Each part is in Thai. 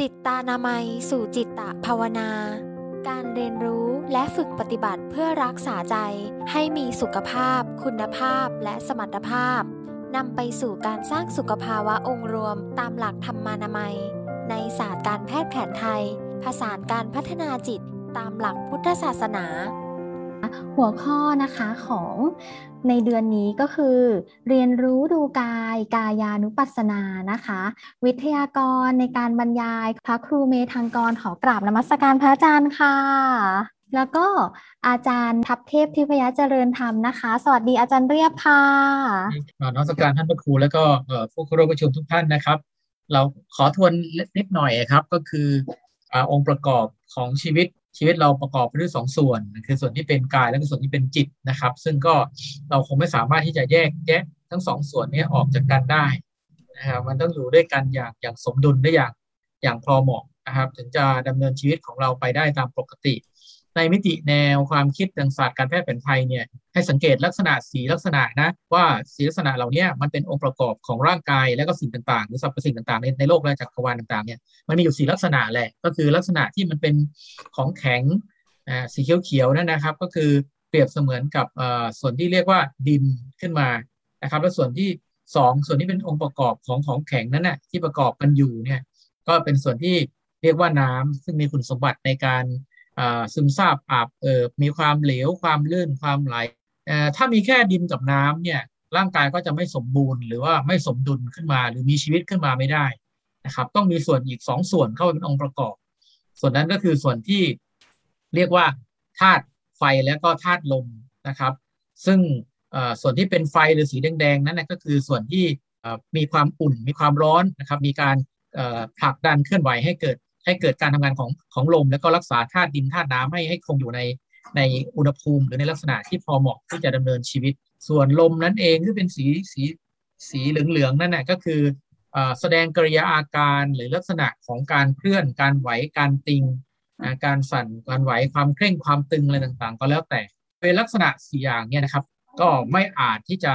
จิตตานามัย สู่จิตตะภาวนา การเรียนรู้และฝึกปฏิบัติเพื่อรักษาใจให้มีสุขภาพ คุณภาพและสมรรถภาพนำไปสู่การสร้างสุขภาวะองค์รวมตามหลักธรรมานามัย ในศาสตร์การแพทย์แผนไทย ผสานการพัฒนาจิตตามหลักพุทธศาสนา หัวข้อนะคะของในเดือนนี้ก็คือ เรียนรู้ดูกายกายานุปัสสนานะคะ วิทยากรในการบรรยายพระครูเมธังกรขอกราบนมัสการพระอาจารย์ค่ะ แล้วก็อาจารย์ทัพเทพทิพยเจริญธรรมนะคะ สวัสดีอาจารย์เรียบค่ะนมัสการท่านพระครูแล้วก็ผู้เข้าร่วมประชุมทุกท่านนะครับ เราขอทวนนิดหน่อยครับก็คือองค์ประกอบของชีวิต ชีวิตเราประกอบไปด้วยสองส่วนคือส่วนที่เป็นกายและก็ส่วนที่เป็นจิตนะครับ ซึ่งก็เราคงไม่สามารถที่จะแยกแยะทั้งสองส่วนนี้ออกจากกันได้นะครับมันต้องอยู่ด้วยกันอย่างอย่างสมดุลได้อย่างอย่างพอเหมาะนะครับ ถึงจะดำเนินชีวิตของเราไปได้ตามปกติ ในมิติแนวความคิดทางศาสตร์การแพทย์แผนไทยเนี่ย ให้สังเกตลักษณะสีลักษณะนะว่าสีลักษณะเหล่านี้มันเป็นองค์ประกอบของร่างกายและก็สิ่งต่างๆ หรือสรรพสิ่งต่างๆ ในในโลกและจักรวาลต่างๆเนี่ยมันมีอยู่สีลักษณะแหละก็คือลักษณะที่มันเป็นของแข็งสีเขียวๆนั่นนะครับ ก็คือเปรียบเสมือนกับส่วนที่เรียกว่าดินขึ้นมานะครับ แล้วส่วนที่สองส่วนที่เป็นองค์ประกอบของของแข็งนั้นนะ่ะที่ประกอบกันอยู่เนี่ยก็เป็นส่วนที่เรียกว่าน้ำซึ่งมีคุณสมบัติในการซึมซาบอาบเอิบมีความเหลวความลื่นความไหล ถ้ามีแค่ดินกับน้ำเนี่ยร่างกายก็จะไม่สมบูรณ์หรือว่าไม่สมดุลขึ้นมา หรือมีชีวิตขึ้นมาไม่ได้นะครับต้องมีส่วนอีกสองส่วนเข้าเป็นองค์ประกอบ ส่วนนั้นก็คือส่วนที่เรียกว่าธาตุไฟแล้วก็ธาตุลมนะครับ ซึ่งส่วนที่เป็นไฟหรือสีแดงๆนั้นก็คือส่วนที่มีความอุ่นมีความร้อนนะครับ มีการผลักดันเคลื่อนไหวให้เกิดให้เกิดการทำงานของของลม แล้วก็รักษาธาตุดินธาตุน้ำให้ให้คงอยู่ใน ในอุณหภูมิหรือในลักษณะที่พอเหมาะที่จะดำเนินชีวิต ส่วนลมนั้นเองที่เป็นสีสีสีเหลืองๆนั่นแหละก็คือแสดงกริยาอาการหรือลักษณะของการเคลื่อน การไหวการติงการสั่นการไหวความเคร่งความตึงอะไรต่างๆ ก็แล้วแต่เป็นลักษณะสี่อย่างเนี่ยนะครับ ก็ไม่อาจที่จะ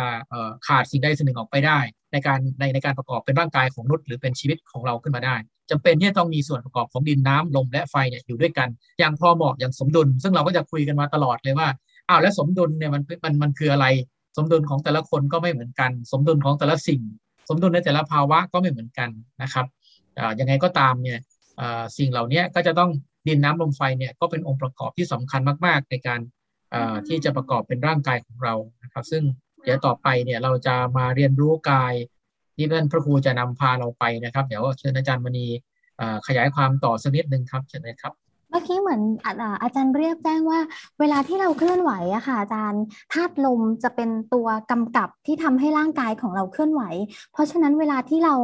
ขาดสิ่งใดสิ่งหนึ่งออกไปได้ ในการในในการประกอบเป็นร่างกายของนุษย์หรือเป็นชีวิตของเราขึ้นมาได้จำเป็นที่จะต้องมีส่วนประกอบของดินน้ำลมและไฟเนี่ยอยู่ด้วยกัน อย่างพอเหมาะอย่างสมดุล ซึ่งเราก็จะคุยกันมาตลอดเลยว่าอ้าวแล้วสมดุลเนี่ยมันมันมันคืออะไร สมดุลของแต่ละคนก็ไม่เหมือนกัน สมดุลของแต่ละสิ่ง สมดุลในแต่ละภาวะก็ไม่เหมือนกันนะครับยังไงก็ตามเนี่ยสิ่งเหล่านี้ก็จะต้องดินน้ำลมไฟเนี่ยก็เป็นองค์ประกอบที่สำคัญมาก ๆ ในการที่จะประกอบเป็นร่างกายของเรานะครับ ซึ่ง เดี๋ยวต่อไปเนี่ยเราจะมาเรียนรู้กายที่ท่านพระครูจะนำพาเราไปนะครับ เดี๋ยวเชิญอาจารย์มณีขยายความต่อสักนิดหนึ่งครับเชิญเลยครับ เมื่อกี้เหมือนอาจารย์เรียกแจ้งว่า เวลาที่เราเคลื่อนไหวอะค่ะอาจารย์ธาตุลมจะเป็นตัวกำกับที่ทำให้ร่างกายของเราเคลื่อนไหว เพราะฉะนั้นเวลาที่เรา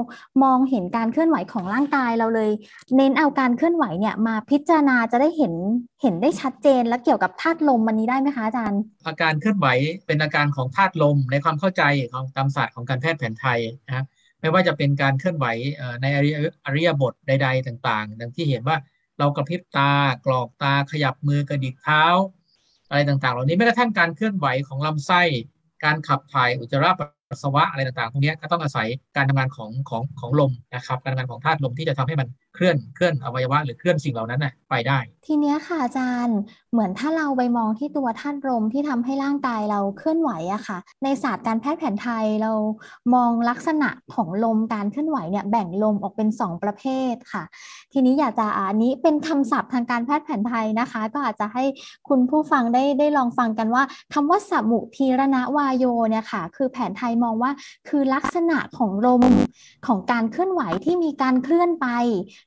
มองเห็นการเคลื่อนไหวของร่างกายเราเลย เน้นเอาการเคลื่อนไหวเนี่ยมาพิจารณาจะได้เห็นเห็นได้ชัดเจนและเกี่ยวกับธาตุลมมันนี้ได้ไหมคะอาจารย์ อาการเคลื่อนไหวเป็นอาการของธาตุลมในความเข้าใจของตามศาสตร์ของการแพทย์แผนไทยนะครับไม่ว่าจะเป็นการเคลื่อนไหวในอริยบทใด ๆ ต่างๆ ดังที่เห็นว่า เรากระพริบตากรอกตาขยับมือกระดิกเท้า อะไรต่างๆ เหล่านี้แม้กระทั่งการเคลื่อนไหวของลำไส้ การขับถ่ายอุจจาระปัสสาวะอะไรต่างๆพวกนี้ก็ต้องอาศัย การทำงานของของของลมนะครับ การทำงานของธาตุลมที่จะทำให้มันเคลื่อนเคลื่อนอวัยวะหรือเคลื่อนสิ่งเหล่านั้นน่ะไปได้ ทีเนี้ยค่ะอาจารย์ เหมือนถ้าเราไปมองที่ตัวธาตุลมที่ทำให้ร่างกายเราเคลื่อนไหวอะค่ะ ในศาสตร์การแพทย์แผนไทยเรามองลักษณะของลมการเคลื่อนไหวเนี่ยแบ่งลมออกเป็น 2 ประเภทค่ะ ทีนี้อยากจะอันนี้เป็นคำศัพท์ทางการแพทย์แผนไทยนะคะ ก็อาจจะให้คุณผู้ฟังได้ได้ลองฟังกันว่าคำว่าสมุทีรณวายโยเนี่ยค่ะ คือแผนไทยมองว่าคือลักษณะของลมของการเคลื่อนไหวที่มีการเคลื่อนไป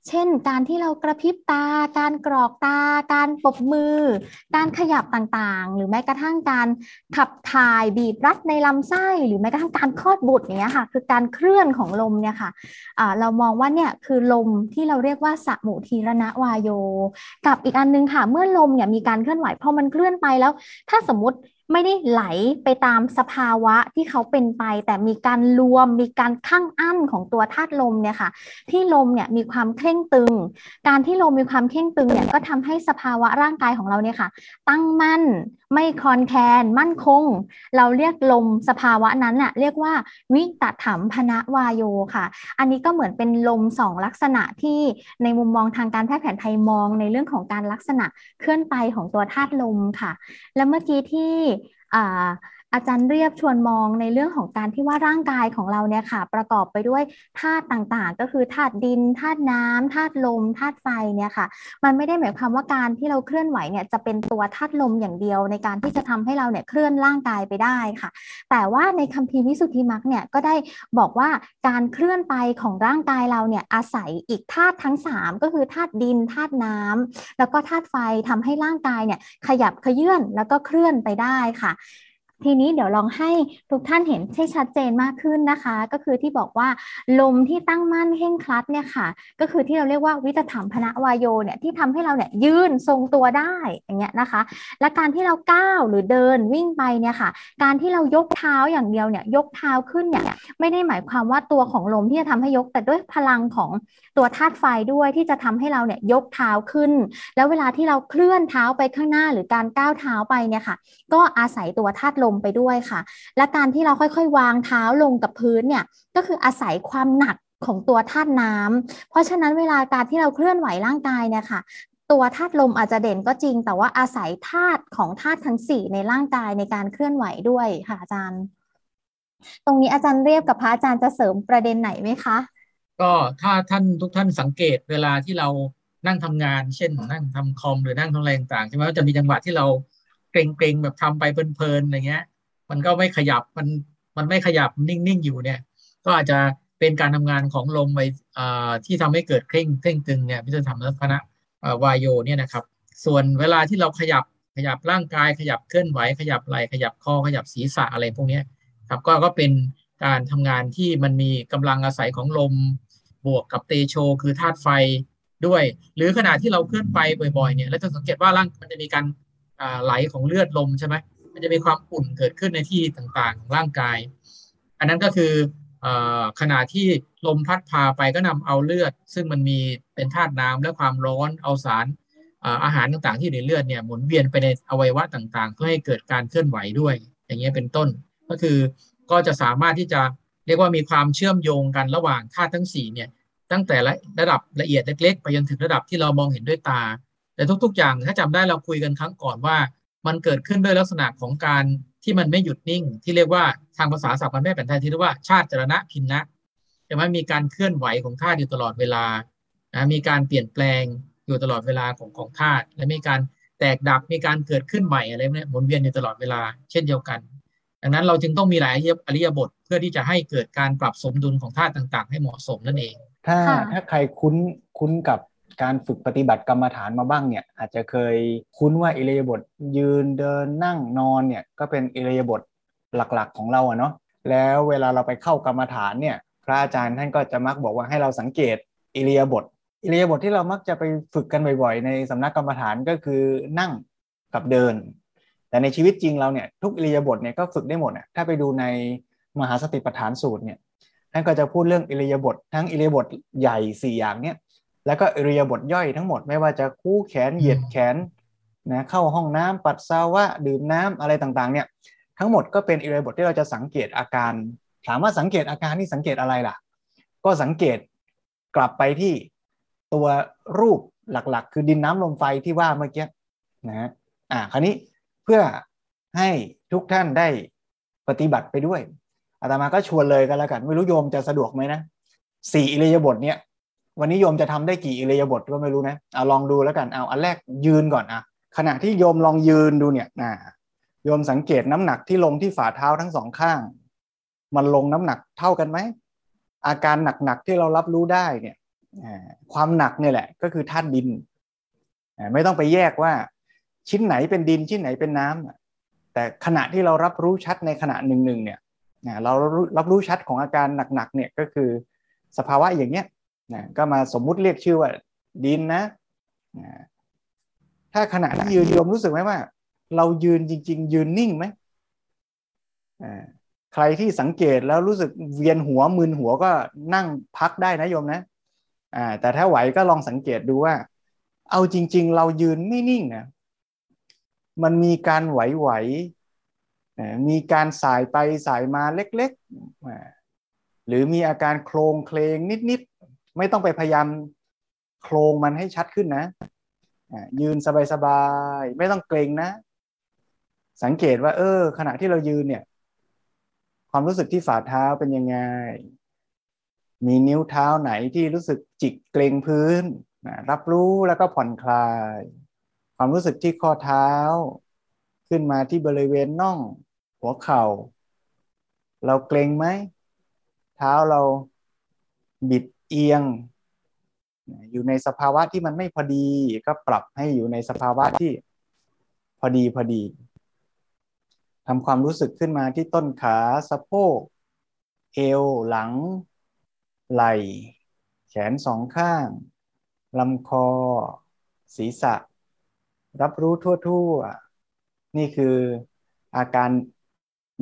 เช่น การที่เรากระพริบตา การกรอกตา การปบมือ การขยับต่างๆ หรือแม้กระทั่งการขับถ่ายบีบรัดในลำไส้ หรือแม้กระทั่งการคลอดบุตรเนี้ยค่ะ คือการเคลื่อนของลมเนี่ยค่ะะเรามองว่าเนี่ยคือลมที่เราเรียกว่าสมุทีรณวายโย กับอีกอันนึงค่ะ เมื่อลมเนี่ยมีการเคลื่อนไหวพอมันเคลื่อนไปแล้ว ถ้าสมมติ ไม่ได้ไหลไปตามสภาวะที่เขาเป็นไป แต่มีการรวมมีการข้างอั้นของตัวธาตุลมเนี่ยค่ะที่ลมเนี่ยมีความเคร่งตึง การที่ลมมีความเคร่งตึงเนี่ยก็ทำให้สภาวะร่างกายของเราเนี่ยค่ะ ตั้งมั่นไม่คอนแคนมั่นคง เราเรียกลมสภาวะนั้นน่ะเรียกว่าวิตถัมพนะวายโยค่ะ อันนี้ก็เหมือนเป็นลมสองลักษณะที่ในมุมมองทางการแพทย์แผนไทยมองในเรื่องของการลักษณะเคลื่อนไปของตัวธาตุลมค่ะ และเมื่อกี้ที่อ่า อาจารย์เรียบชวนมองในเรื่องของการที่ว่าร่างกายของเราเนี่ยค่ะ ประกอบไปด้วยธาตุต่างๆ ก็คือธาตุดินธาตุน้ำธาตุลมธาตุไฟเนี่ยค่ะ มันไม่ได้หมายความว่าการที่เราเคลื่อนไหวเนี่ยจะเป็นตัวธาตุลมอย่างเดียว ในการที่จะทำให้เราเนี่ยเคลื่อนร่างกายไปได้ค่ะ แต่ว่าในคัมภีร์วิสุทธิมรรคเนี่ยก็ได้บอกว่าการเคลื่อนไปของร่างกายเราเนี่ยอาศัยอีกธาตุทั้ง 3 ก็คือธาตุดินธาตุน้ำแล้วก็ธาตุไฟทำให้ร่างกายเนี่ยขยับขยื่นแล้วก็เคลื่อนไปได้ค่ะ ทีนี้เดี๋ยวลองให้ทุกท่านเห็นให้ชัดเจนมากขึ้นนะคะ ก็คือที่บอกว่าลมที่ตั้งมั่นเข่งคลัดเนี่ยค่ะ ก็คือที่เราเรียกว่าวิตถามพนะวายโยเนี่ยที่ทำให้เราเนี่ยยืนทรงตัวได้อย่างเงี้ยนะคะ และการที่เราก้าวหรือเดินวิ่งไปเนี่ยค่ะ การที่เรายกเท้าอย่างเดียวเนี่ยยกเท้าขึ้นเนี่ยไม่ได้หมายความว่าตัวของลมที่จะทำให้ยกแต่ด้วยพลังของตัวธาตุไฟด้วยที่จะทำให้เราเนี่ยยกเท้าขึ้น แล้วเวลาที่เราเคลื่อนเท้าไปข้างหน้าหรือการก้าวเท้าไปเนี่ยค่ะ ก็อาศัยตัวธาตุลมไปด้วยค่ะ และการที่เราค่อยๆ วางเท้าลงกับพื้นเนี่ยก็คืออาศัยความหนักของตัวธาตุน้ำเพราะฉะนั้นเวลาการที่เราเคลื่อนไหวร่างกายเนี่ยค่ะ ตัวธาตุลมอาจจะเด่นก็จริง แต่ว่าอาศัยธาตุของธาตุทั้งสี่ในร่างกายในการเคลื่อนไหวด้วยค่ะอาจารย์ ตรงนี้อาจารย์เรียบกับพระอาจารย์จะเสริมประเด็นไหนไหมคะ ก็ถ้าท่านทุกท่านสังเกตเวลาที่เรานั่งทำงาน เช่นนั่งทำคอมหรือนั่งทำอะไรต่างใช่ไหมจะมีจังหวะที่เรา เกรงๆแบบทำไปเพลินๆอะไรเงี้ย มันก็ไม่ขยับมันมันไม่ขยับนิ่งๆอยู่เนี่ย ก็อาจจะเป็นการทำงานของลมไปที่ทำให้เกิดเคร่งเคร่งตึงเนี่ยพิจารณาลักษณะวายโยเนี่ยนะครับ ส่วนเวลาที่เราขยับขยับร่างกายขยับเคลื่อนไหว ขยับไหล่ขยับคอขยับศีรษะอะไรพวกนี้ครับก็ก็เป็นการทำงานที่มันมีกำลังอาศัยของลม บวกกับเตโช คือธาตุไฟด้วย หรือขณะที่เราเคลื่อนไปบ่อยๆเนี่ยแล้วจะสังเกตว่าร่างมันจะมีการ ไหลของเลือดลมใช่ไหมมันจะมีความอุ่นเกิดขึ้นในที่ต่างๆของร่างกาย อันนั้นก็คือขณะที่ลมพัดพาไปก็นำเอาเลือด ซึ่งมันมีเป็นธาตุน้ำและความร้อนเอาสารอาหารต่างๆที่อยู่ในเลือดเนี่ยหมุนเวียนไปในอวัยวะต่างๆ เพื่อให้เกิดการเคลื่อนไหวด้วย อย่างเงี้ยเป็นต้น ก็คือก็จะสามารถที่จะเรียกว่ามีความเชื่อมโยงกันระหว่างธาตุทั้ง4เนี่ยตั้งแต่ระดับละเอียดเล็กๆ ไปจนถึงระดับที่เรามองเห็นด้วยตา แต่ทุก ๆ อย่างถ้าจำได้เราคุยกันครั้งก่อนว่า มันเกิดขึ้นด้วยลักษณะของการที่มันไม่หยุดนิ่ง ที่เรียกว่าทางภาษาศัพท์การแพทย์แผนไทยที่เรียกว่าชาติจรณะพินนะใช่ไหมมีการเคลื่อนไหวของธาตุอยู่ตลอดเวลานะมีการเปลี่ยนแปลงอยู่ตลอดเวลาของของธาตุและมีการแตกดับมีการเกิดขึ้นใหม่อะไรเนี่ยหมุนเวียนอยู่ตลอดเวลาเช่นเดียวกัน ดังนั้นเราจึงต้องมีหลายอริยบทเพื่อที่จะให้เกิดการปรับสมดุลของธาตุต่าง ๆ ให้เหมาะสมนั่นเอง ถ้าถ้าใครคุ้นคุ้นกับ การฝึกปฏิบัติกรรมฐานมาบ้างเนี่ยอาจจะเคยคุ้นว่าอิเลียบทยืนเดินนั่งนอนเนี่ยก็เป็นอิเลียบทหลักๆของเราอะเนาะแล้วเวลาเราไปเข้ากรรมฐานเนี่ยพระอาจารย์ท่านก็จะมักบอกว่าให้เราสังเกตอิเลียบทอิเลียบทที่เรามักจะไปฝึกกันบ่อยๆ ในสำนักกรรมฐานก็คือนั่งกับเดิน แต่ในชีวิตจริงเราเนี่ยทุกอิเลียบทเนี่ยก็ฝึกได้หมดอะถ้าไปดูในมหาสติปัฏฐานสูตรเนี่ยท่านก็จะพูดเรื่องอิเลียบททั้งอิเลียบทใหญ่ 4 อย่างเนี่ย แล้วก็อริยบทย่อยทั้งหมดไม่ว่าจะคู่แขนเหยียดแขนนะเข้าห้องน้ำปัสสาวะดื่มน้ำอะไรต่างๆเนี่ยทั้งหมดก็เป็นอิริยาบทที่เราจะสังเกตอาการ ถามว่าสังเกตอาการนี่สังเกตอะไรล่ะ ก็สังเกตกลับไปที่ตัวรูปหลักๆ คือดินน้ำลมไฟที่ว่าเมื่อกี้นะอ่าคราวนี้เพื่อให้ทุกท่านได้ปฏิบัติไปด้วยอาตมาก็ชวนเลยกันแล้วกัน ไม่รู้โยมจะสะดวกไหมนะสี่อิริยาบถเนี่ย วันนี้โยมจะทำได้กี่อิเลียบทก็ไม่รู้นะเอาลองดูแล้วกันเอาอันแรกยืนก่อนอะขณะที่โยมลองยืนดูเนี่ยนะโยมสังเกตน้ำหนักที่ลงที่ฝ่าเท้าทั้งสองข้าง มันลงน้ำหนักเท่ากันไหมอาการหนักๆที่เรารับรู้ได้เนี่ยความหนักเนี่ยแหละ ก็คือธาตุดิน ไม่ต้องไปแยกว่า ชิ้นไหนเป็นดินชิ้นไหนเป็นน้ำแต่ขณะที่เรารับรู้ชัดในขณะหนึ่งๆเนี่ยเรารับรู้ชัดของอาการหนักๆเนี่ยก็คือสภาวะอย่างเนี้ย นะก็มาสมมุติเรียกชื่อว่าดินนะนะถ้าขณะที่ยืนโยมรู้สึกไหมว่า เรายืนจริง ๆ ยืนนิ่งไหมใครที่สังเกตแล้วรู้สึกเวียนหัวมึนหัวก็นั่งพักได้นะโยมนะอ่าแต่ถ้าไหวก็ลองสังเกตดูว่า เอาจริง ๆ เรายืนไม่นิ่งนะมันมีการไหวๆมีการสายไปสายมาเล็กๆหรือมีอาการโครงเคลงนิดๆ ไม่ต้องไปพยายามโครงมันให้ชัดขึ้นนะยืนสบายๆไม่ต้องเกรงนะ สังเกตว่า เออ ขณะที่เรายืนเนี่ย ความรู้สึกที่ฝ่าเท้าเป็นยังไง มีนิ้วเท้าไหนที่รู้สึกจิกเกรงพื้นรับรู้แล้วก็ผ่อนคลาย ความรู้สึกที่ข้อเท้า ขึ้นมาที่บริเวณน่อง หัวเข่า เราเกรงไหม เท้าเราบิด เอียง อยู่ในสภาวะที่มันไม่พอดีก็ปรับให้อยู่ในสภาวะที่พอดีพอดีทำความรู้สึกขึ้นมาที่ต้นขาสะโพก เอวหลัง ไหล่ แขนสองข้างลำคอ ศีรษะ รับรู้ทั่วๆ นี่คืออาการ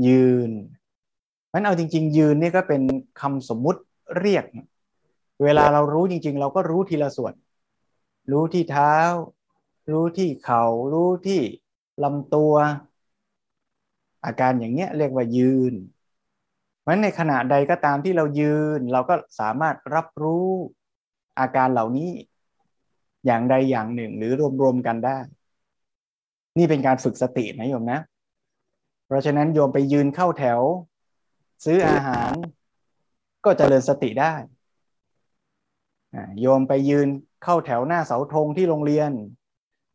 ยืนมันเอาจริง ๆ ยืนนี่ก็เป็นคำสมมุติเรียก เวลาเรารู้จริง ๆ เราก็รู้ทีละส่วน รู้ที่เท้า รู้ที่เขา่ารู้ที่ลำตัว อาการอย่างเนี้ยเรียกว่ายืนเพราะในขณะใดก็ตามที่เรายืน เราก็สามารถรับรู้อาการเหล่านี้ อย่างใดอย่างหนึ่งหรือรวมๆกันได้ นี่เป็นการฝึกสตินะโยมนะ เพราะฉะนั้นโยมไปยืนเข้าแถว ซื้ออาหาร ก็จเจริญสติได้ โยมไปยืนเข้าแถวหน้าเสาธงที่โรงเรียน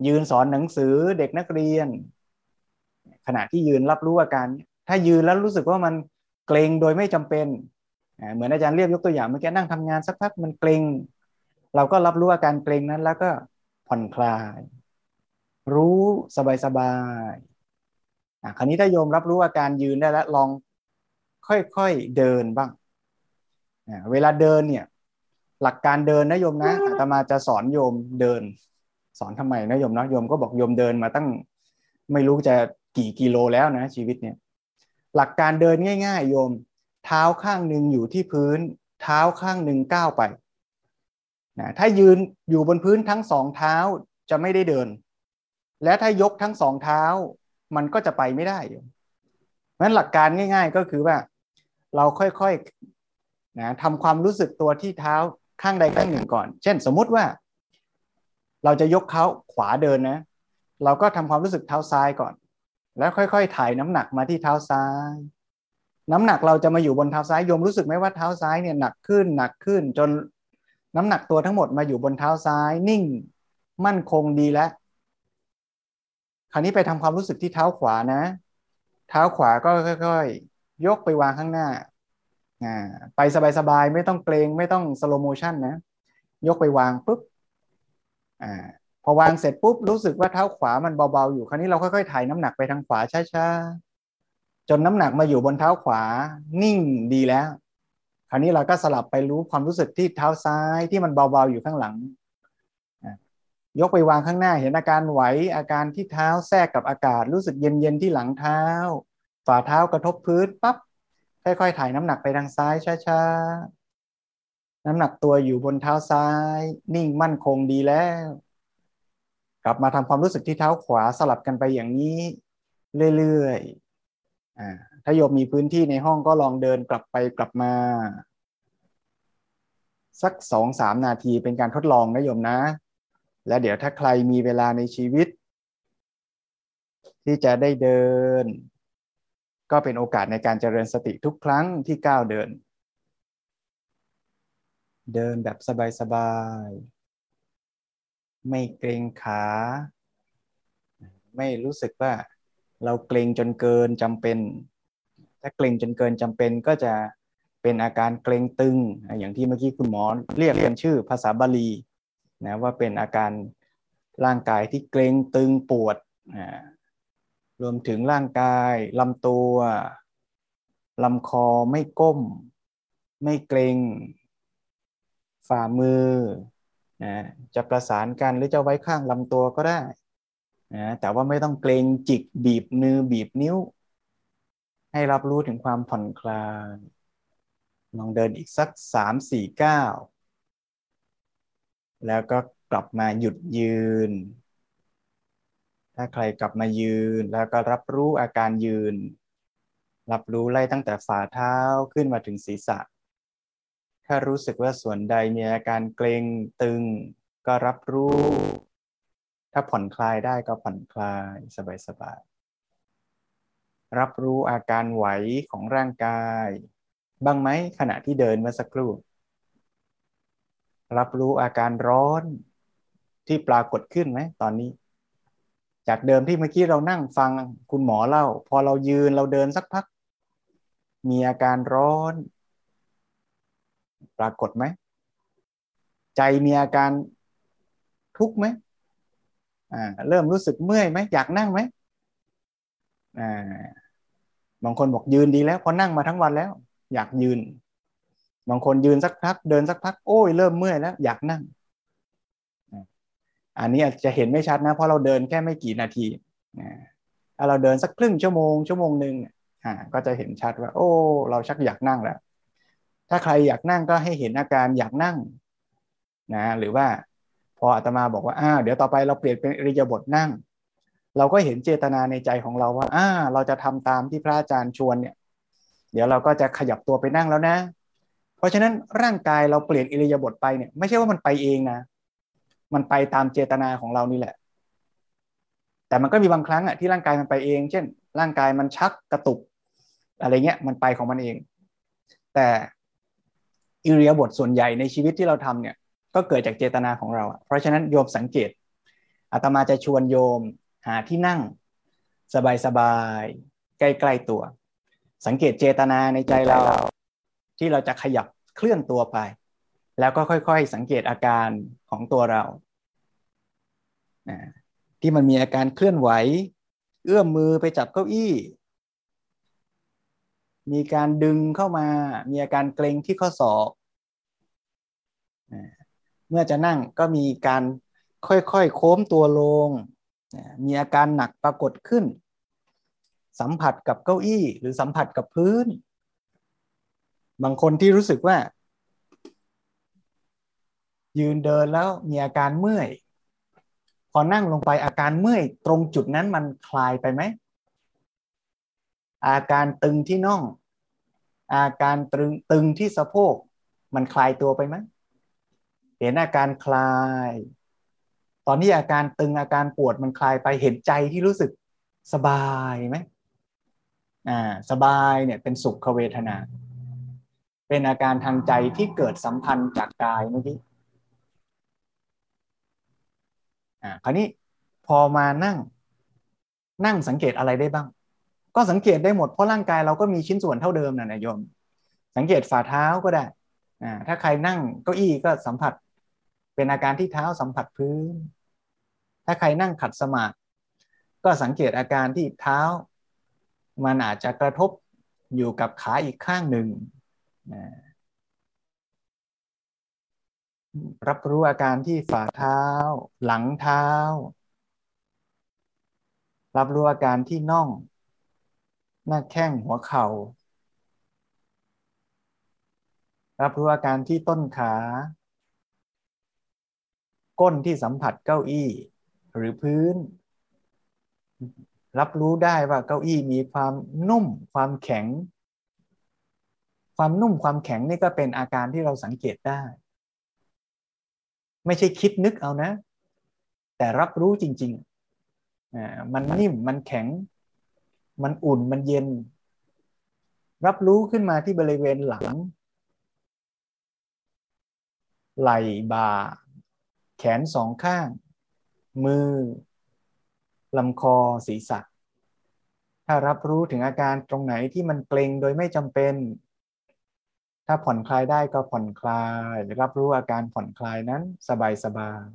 ยืนสอนหนังสือเด็กนักเรียน ขณะที่ยืนรับรู้อาการ ถ้ายืนแล้วรู้สึกว่ามันเกรงโดยไม่จำเป็น เหมือนอาจารย์เรียบยกตัวอย่างเมื่อกี้นั่งทำงานสักพักมันเกรงเราก็รับรู้อาการเกรงนั้นแล้วก็ผ่อนคลาย รู้สบายๆคราวนี้ถ้าโยมรับรู้อาการยืนได้แล้วลองค่อยๆเดินบ้าง เวลาเดินเนี่ย หลักการเดินนะโยมนะอาตมาจะสอนโยมเดิน สอนทำไมนะโยมนะโยมก็บอกโยมเดินมาตั้ง ไม่รู้จะกี่กิโลแล้วนะ ชีวิตเนี่ย หลักการเดินง่าย ๆ โยม เท้าข้างหนึ่งอยู่ที่พื้น เท้าข้างหนึ่งก้าวไปนะถ้ายืนอยู่บนพื้นทั้งสองเท้าจะไม่ได้เดิน และถ้ายกทั้งสองเท้า มันก็จะไปไม่ได้โยมนั้นหลักการง่าย ๆ ก็คือว่า เราค่อยๆนะทำความรู้สึกตัวที่เท้า ข้างใดข้างหนึ่งก่อน เช่น สมมุติว่า เราจะยกเท้าขวาเดินนะ เราก็ทำความรู้สึกเท้าซ้ายก่อน แล้วค่อยๆถ่ายน้ำหนักมาที่เท้าซ้าย น้ำหนักเราจะมาอยู่บนเท้าซ้ายโยมรู้สึกไหมว่าเท้าซ้ายเนี่ยหนักขึ้นหนักขึ้นจนน้ำหนักตัวทั้งหมดมาอยู่บนเท้าซ้ายนิ่ง มั่นคงดีแล้วคราวนี้ไปทำความรู้สึกที่เท้าขวานะ เท้าขวาก็ค่อย ๆ ยกไปวางข้างหน้า ไปสบายๆไม่ต้องเกรงไม่ต้องสโลโมชันนะ ยกไปวางปุ๊บอพอวางเสร็จปุ๊บรู้สึกว่าเท้าขวามันเบาๆอยู่คราวนี้เราค่อยๆถ่ายน้ำหนักไปทางขวาช้าๆจนน้ำหนักมาอยู่บนเท้าขวา นิ่งดีแล้ว คราวนี้เราก็สลับไปรู้ความรู้สึกที่เท้าซ้ายที่มันเบาๆอยู่ข้างหลังยกไปวางข้างหน้าเห็นอาการไหวอาการที่เท้าแทรกกับอากาศ รู้สึกเย็นๆที่หลังเท้า ฝ่าเท้ากระทบพื้นปั๊บ ค่อยๆ ถ่ายน้ำหนักไปทางซ้ายช้าๆ น้ำหนักตัวอยู่บนเท้าซ้าย นิ่งมั่นคงดีแล้ว กลับมาทำความรู้สึกที่เท้าขวาสลับกันไปอย่างนี้ เรื่อยๆอ่าถ้าโยมมีพื้นที่ในห้องก็ลองเดินกลับไปกลับมา สักสองสามนาทีเป็นการทดลองนะโยมนะ และเดี๋ยวถ้าใครมีเวลาในชีวิต ที่จะได้เดิน ก็เป็นโอกาสในการเจริญสติทุกครั้งที่ก้าวเดิน เดินแบบสบายๆ ไม่เกรงขา ไม่รู้สึกว่าเราเกรงจนเกินจำเป็น ถ้าเกรงจนเกินจำเป็นก็จะเป็นอาการเกรงตึง อย่างที่เมื่อกี้คุณหมอเรียกเป็นชื่อภาษาบาลีนะว่าเป็นอาการร่างกายที่เกรงตึงปวด รวมถึงร่างกายลำตัวลำคอไม่ก้ม ไม่เกรงฝ่ามือนะจะประสานกันหรือจะไว้ข้างลำตัวก็ได้นะแต่ว่าไม่ต้องเกรงจิกบีบมือบีบนิ้ว ให้รับรู้ถึงความผ่อนคลายลองเดินอีกสักสามสี่เก้าแล้วก็กลับมาหยุดยืน ถ้าใครกลับมายืนแล้วก็รับรู้อาการยืน รับรู้ไล่ตั้งแต่ฝ่าเท้าขึ้นมาถึงศีรษะ ถ้ารู้สึกว่าส่วนใดมีอาการเกร็งตึง ก็รับรู้ ถ้าผ่อนคลายได้ก็ผ่อนคลายสบายๆรับรู้อาการไหวของร่างกาย บ้างไหมขณะที่เดินเมื่อสักครู่ รับรู้อาการร้อนที่ปรากฏขึ้นไหมตอนนี้ จากเดิมที่เมื่อกี้เรานั่งฟังคุณหมอเล่า พอเรายืนเราเดินสักพัก มีอาการร้อน ปรากฏไหม ใจมีอาการทุกข์ไหมอ่าเริ่มรู้สึกเมื่อยไหมอยากนั่งไหมอ่าบางคนบอกยืนดีแล้วพอนั่งมาทั้งวันแล้ว อยากยืน บางคนยืนสักพัก เดินสักพัก โอ้ยเริ่มเมื่อยแล้ว อยากนั่ง อันนี้อาจจะเห็นไม่ชัดนะเพราะเราเดินแค่ไม่กี่นาทีถ้าเราเดินสักครึ่งชั่วโมงชั่วโมงหนึ่งอ่าก็จะเห็นชัดว่า โอ้เราชักอยากนั่งแล้ว ถ้าใครอยากนั่งก็ให้เห็นอาการอยากนั่งนะหรือว่าพออาตมาบอกว่าอ้าเดี๋ยวต่อไปเราเปลี่ยนเป็นอริยบทนั่ง เราก็เห็นเจตนาในใจของเราว่าอ่าเราจะทำตามที่พระอาจารย์ชวนเนี่ย เดี๋ยวเราก็จะขยับตัวไปนั่งแล้วนะ เพราะฉะนั้นร่างกายเราเปลี่ยนอิริยาบถไปเนี่ยไม่ใช่ว่ามันไปเองนะ มันไปตามเจตนาของเรานี่แหละ แต่มันก็มีบางครั้งอะที่ร่างกายมันไปเอง เช่น ร่างกายมันชักกระตุก อะไรเงี้ยมันไปของมันเอง แต่อิริยาบถส่วนใหญ่ในชีวิตที่เราทำเนี่ย ก็เกิดจากเจตนาของเรา เพราะฉะนั้นโยมสังเกตอาตมาจะชวนโยมหาที่นั่ง สบายๆใกล้ๆตัว สังเกตเจตนาในใจเราที่เราจะขยับเคลื่อนตัวไป แล้วก็ค่อยๆ สังเกตอาการของตัวเรา ที่มันมีอาการเคลื่อนไหว เอื้อมมือไปจับเก้าอี้ มีการดึงเข้ามา มีอาการเกร็งที่ข้อศอกเมื่อจะนั่งก็มีการค่อยๆ โค้มตัวลง มีอาการหนักปรากฏขึ้น สัมผัสกับเก้าอี้หรือสัมผัสกับพื้น บางคนที่รู้สึกว่า ยืนเดินแล้วมีอาการเมื่อย พอนั่งลงไปอาการเมื่อยตรงจุดนั้นมันคลายไปไหม อาการตึงที่น่อง อาการตึงตึงที่สะโพก มันคลายตัวไปไหมเห็นอาการคลาย ตอนนี้อาการตึงอาการปวดมันคลายไปเห็นใจที่รู้สึกสบายไหมอ่าสบายเนี่ยเป็นสุขเวทนา เป็นอาการทางใจที่เกิดสัมพันธ์จากกายเมื่อกี้ อ่าคราวนี้พอมานั่ง นั่งสังเกตอะไรได้บ้าง ก็สังเกตได้หมดเพราะร่างกายเราก็มีชิ้นส่วนเท่าเดิมนะนายโยม สังเกตฝ่าเท้าก็ได้อ่าถ้าใครนั่งเก้าอี้ก็สัมผัส เป็นอาการที่เท้าสัมผัสพื้น ถ้าใครนั่งขัดสมาธิก็สังเกตอาการที่เท้า มันอาจจะกระทบอยู่กับขาอีกข้างหนึ่ง รับรู้อาการที่ฝ่าเท้า หลังเท้า รับรู้อาการที่น่อง หน้าแข้งหัวเข่า รับรู้อาการที่ต้นขา ก้นที่สัมผัสเก้าอี้ หรือพื้น รับรู้ได้ว่าเก้าอี้มีความนุ่มความแข็ง ความนุ่มความแข็งนี่ก็เป็นอาการที่เราสังเกตได้ ไม่ใช่คิดนึกเอานะ แต่รับรู้จริงๆอ่ามันนิ่มมันแข็ง มันอุ่นมันเย็น รับรู้ขึ้นมาที่บริเวณหลัง ไหล่บ่า แขนสองข้าง มือลำคอศีรษะ ถ้ารับรู้ถึงอาการตรงไหนที่มันเกร็งโดยไม่จำเป็น ถ้าผ่อนคลายได้ก็ผ่อนคลาย รับรู้อาการผ่อนคลายนั้นสบายสบาย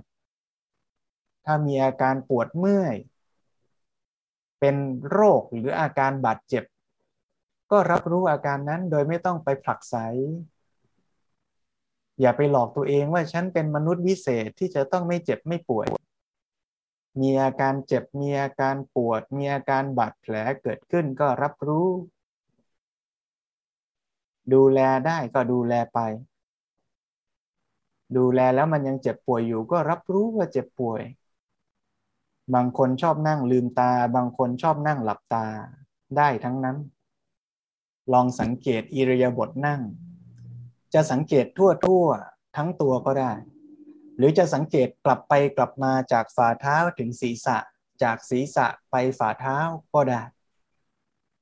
ถ้ามีอาการปวดเมื่อย เป็นโรคหรืออาการบาดเจ็บ ก็รับรู้อาการนั้นโดยไม่ต้องไปผลักไสอย่าไปหลอกตัวเองว่าฉันเป็นมนุษย์วิเศษที่จะต้องไม่เจ็บไม่ป่วย มีอาการเจ็บมีอาการปวด มีอาการบาดแผลเกิดขึ้นก็รับรู้ ดูแลได้ก็ดูแลไป ดูแลแล้วมันยังเจ็บป่วยอยู่ก็รับรู้ว่าเจ็บป่วย บางคนชอบนั่งลืมตา บางคนชอบนั่งหลับตาได้ทั้งนั้น ลองสังเกตอิริยาบถนั่ง จะสังเกตทั่วทั่วทั้งตัวก็ได้ หรือจะสังเกตกลับไปกลับมาจากฝ่าเท้าถึงศีรษะ จากศีรษะไปฝ่าเท้าก็ได้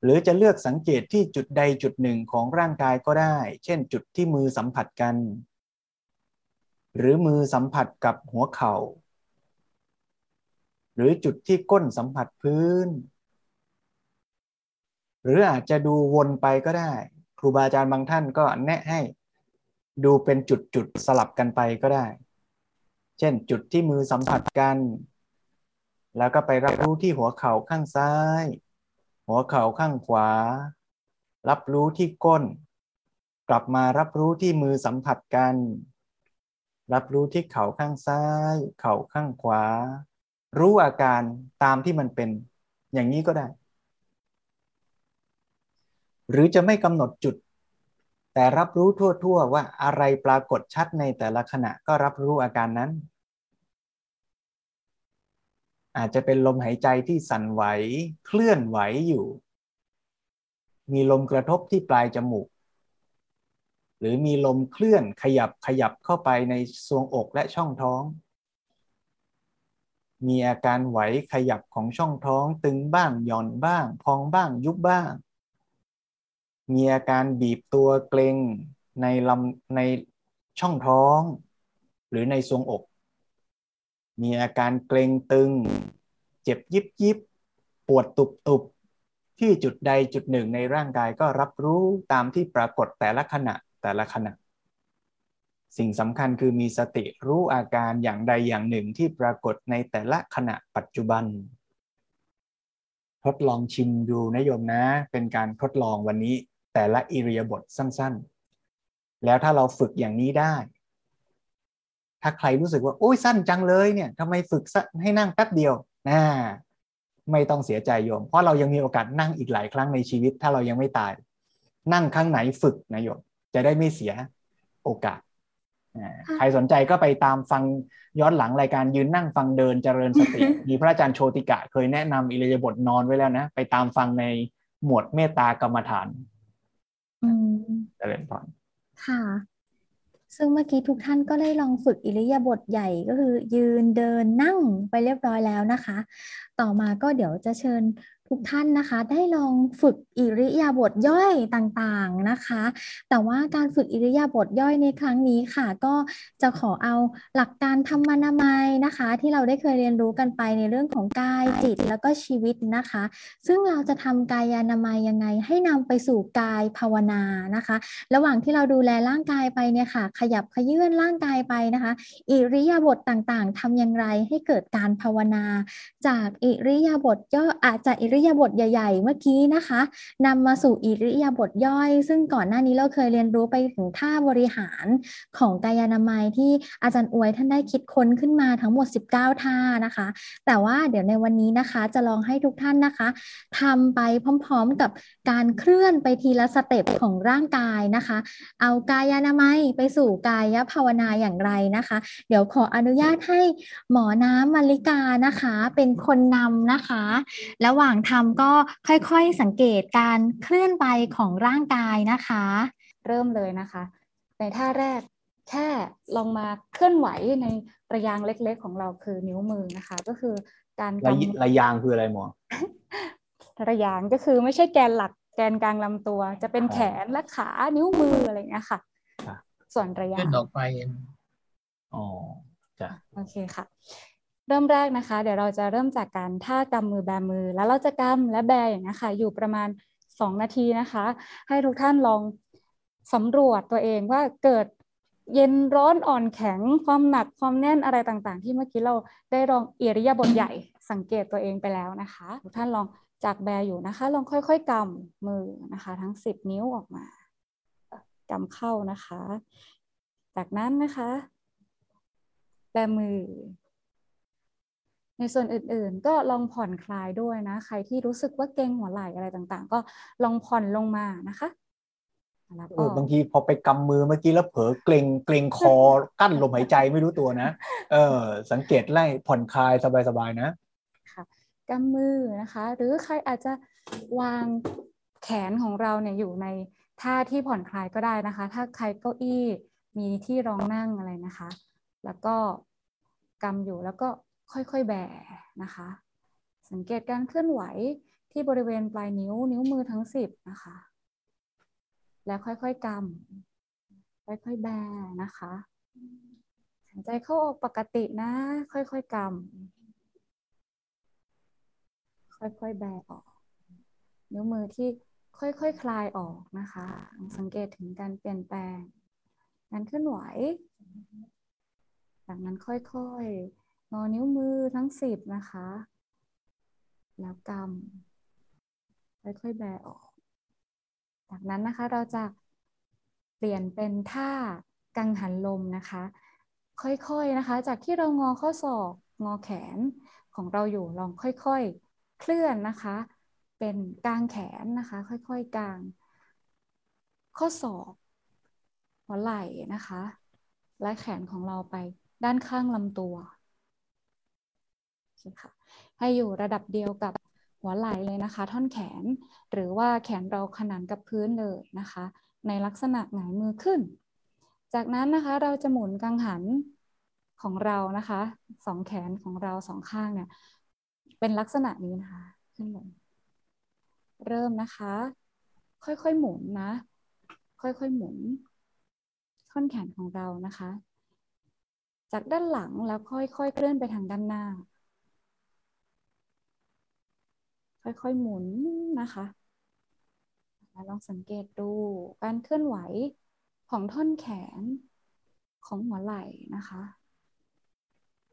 หรือจะเลือกสังเกตที่จุดใดจุดหนึ่งของร่างกายก็ได้ เช่น จุดที่มือสัมผัสกัน หรือมือสัมผัสกับหัวเขา่า หรือจุดที่ก้นสัมผัสพื้น หรืออาจจะดูวนไปก็ได้ ครูบาอาจารย์บางท่านก็แนะให้ ดูเป็นจุดๆสลับกันไปก็ได้ เช่น จุดที่มือสัมผัสกัน แล้วก็ไปรับรู้ที่หัวเข่าข้างซ้าย หัวเข่าข้างขวา รับรู้ที่ก้น กลับมารับรู้ที่มือสัมผัสกัน รับรู้ที่เข่าข้างซ้าย เข่าข้างขวา รู้อาการตามที่มันเป็น อย่างนี้ก็ได้ หรือจะไม่กำหนดจุด แต่รับรู้ทั่ว ๆ ว่าอะไรปรากฏชัดในแต่ละขณะก็รับรู้อาการนั้น อาจจะเป็นลมหายใจที่สั่นไหวเคลื่อนไหวอยู่ มีลมกระทบที่ปลายจมูก หรือมีลมเคลื่อนขยับขยับเข้าไปในทรวงอกและช่องท้อง มีอาการไหวขยับของช่องท้องตึงบ้างหย่อนบ้าง พองบ้างยุบบ้าง มีอาการบีบตัวเกร็งในลำในช่องท้อง หรือในทรวงอก มีอาการเกร็งตึง เจ็บยิบยิบปวดตุบตุบที่จุดใดจุดหนึ่งในร่างกายก็รับรู้ตามที่ปรากฏแต่ละขณะแต่ละขณะ สิ่งสำคัญคือมีสติรู้อาการอย่างใดอย่างหนึ่งที่ปรากฏในแต่ละขณะปัจจุบัน ทดลองชิมดูนะโยมนะ เป็นการทดลองวันนี้แต่ละอิริยาบถสั้นๆ แล้วถ้าเราฝึกอย่างนี้ได้ ถ้าใครรู้สึกว่าโอ้ยสั้นจังเลยเนี่ยทำไมฝึกให้นั่งแป๊บเดียวนะไม่ต้องเสียใจโยม เพราะเรายังมีโอกาสนั่งอีกหลายครั้งในชีวิต ถ้าเรายังไม่ตาย นั่งครั้งไหนฝึกนะโยม จะได้ไม่เสียโอกาสใครสนใจก็ไปตามฟังย้อนหลังรายการยืนนั่งฟังเดินเจริญสติ มีพระอาจารย์โชติกะ เคยแนะนำอิริยาบถนอนไว้แล้วนะ ไปตามฟังในหมวดเมตตากรรมฐานเจริญพรค่ะ ซึ่งเมื่อกี้ทุกท่านก็ได้ลองฝึกอิริยาบถใหญ่ก็คือยืนเดินนั่งไปเรียบร้อยแล้วนะคะ ต่อมาก็เดี๋ยวจะเชิญ ทุกท่านนะคะได้ลองฝึกอิริยาบถย่อยต่างๆนะคะ แต่ว่าการฝึกอิริยาบถย่อยในครั้งนี้ค่ะ ก็จะขอเอาหลักการธรรมนามัยนะคะ ที่เราได้เคยเรียนรู้กันไปในเรื่องของกายจิตแล้วก็ชีวิตนะคะ ซึ่งเราจะทำกายานามัยยังไง ให้นำไปสู่กายภาวนานะคะ ระหว่างที่เราดูแลร่างกายไปเนี่ยค่ะ ขยับขยื่นร่างกายไปนะคะ อิริยาบถต่างๆทำอย่างไรให้เกิดการภาวนา จากอิริยาบถย่ออาจจะอิริยาบถใหญ่ๆ เมื่อกี้นะคะนำมาสู่อิริยาบถย่อย ซึ่งก่อนหน้านี้เราเคยเรียนรู้ไปถึงท่าบริหารของกายานามัยที่อาจารย์อวยท่านได้คิดค้นขึ้นมาทั้งหมด 19 ท่านะคะ แต่ว่าเดี๋ยวในวันนี้นะคะจะลองให้ทุกท่านนะคะทำไปพร้อมๆกับการเคลื่อนไปทีละสเต็ปของร่างกายนะคะ เอากายานามัยไปสู่กายภาวนาอย่างไรนะคะ เดี๋ยวขออนุญาตให้หมอน้ำมาริกานะคะ เป็นคนนำนะคะ ระหว่างทำก็ค่อยๆสังเกตการเคลื่อนไปของร่างกายนะคะ เริ่มเลยนะคะ ในท่าแรกแค่ลองมาเคลื่อนไหวในระยางเล็กๆของเราคือนิ้วมือนะคะ ก็คือการระระยางคืออะไรหมอระยางก็คือไม่ใช่แกนหลักแกนกลางลำตัว จะเป็นแขนและขานิ้วมืออะไรเงี้ยค่ะ ส่วนระยางขึ้นออกไปอ๋อจ้ะโอเคค่ะ เริ่มแรกนะคะ เดี๋ยวเราจะเริ่มจากการท่ากำมือแบมือ แล้วเราจะกำและแบอย่างนี้ค่ะ อยู่ประมาณ 2 นาทีนะคะ ให้ทุกท่านลองสำรวจตัวเองว่าเกิดเย็นร้อนอ่อนแข็งความหนักความแน่นอะไรต่างๆ ที่เมื่อกี้เราได้ลองเอริยาบทใหญ่สังเกตตัวเองไปแล้วนะคะ ทุกท่านลองจากแบอยู่นะคะ ลองค่อยๆกำมือนะคะ ทั้ง 10 นิ้วออกมากำเข้านะคะ จากนั้นนะคะ แบมือ ในส่วนอื่นๆ ก็ลองผ่อนคลายด้วยนะ ใครที่รู้สึกว่าเกรงหัวไหล่อะไรต่างๆ ก็ลองผ่อนลงมานะคะแล้วก็บางทีพอไปกำมือเมื่อกี้แล้วเผลอเกรงเกรงคอกั้นลมหายใจไม่รู้ตัวนะ เออ สังเกตไล่ผ่อนคลายสบายๆนะกำมือนะคะ หรือใครอาจจะวางแขนของเราเนี่ยอยู่ในท่าที่ผ่อนคลายก็ได้นะคะ ถ้าใครเก้าอี้มีที่รองนั่งอะไรนะคะ แล้วก็กำอยู่แล้วก็ ค่อยๆแบนะคะ สังเกตการเคลื่อนไหวที่บริเวณปลายนิ้วนิ้วมือทั้งสิบนะคะ แล้วค่อยๆกำค่อยๆแบนะคะหายใจเข้าออกปกตินะ ค่อยๆกำค่อยๆแบออก นิ้วมือที่ค่อยๆคคลายออกนะคะ สังเกตถึงการเปลี่ยนแปลงการเคลื่อนไหวจากนั้นค่อยๆ งอนิ้วมือทั้งสิบนะคะ แล้วกำค่อยๆแบออก จากนั้นนะคะเราจะเปลี่ยนเป็นท่ากังหันลมนะคะ ค่อยๆนะคะ จากที่เรางอข้อศอกงอแขนของเราอยู่ลองค่อยๆ เคลื่อนนะคะ เป็นกลางแขนนะคะ ค่อยๆกลาง ข้อศอกหัวไหล่นะคะ และแขนของเราไปด้านข้างลำตัว ค่ะ ให้อยู่ระดับเดียวกับหัวไหล่เลยนะคะ ท่อนแขน หรือว่าแขนเราขนานกับพื้นเลยนะคะ ในลักษณะหงายมือขึ้น จากนั้นนะคะเราจะหมุนกังหันของเรานะคะสองแขนของเราสองข้างเนี่ยเป็นลักษณะนี้นะคะขึ้นลงเริ่มนะคะ ค่อยๆหมุนนะ ค่อยๆหมุนท่อนแขนของเรานะคะ จากด้านหลังแล้วค่อยๆเคลื่อนไปทางด้านหน้า ค่อยๆหมุนนะคะลองสังเกตดูการเคลื่อนไหวของท่อนแขนของหัวไหล่นะคะ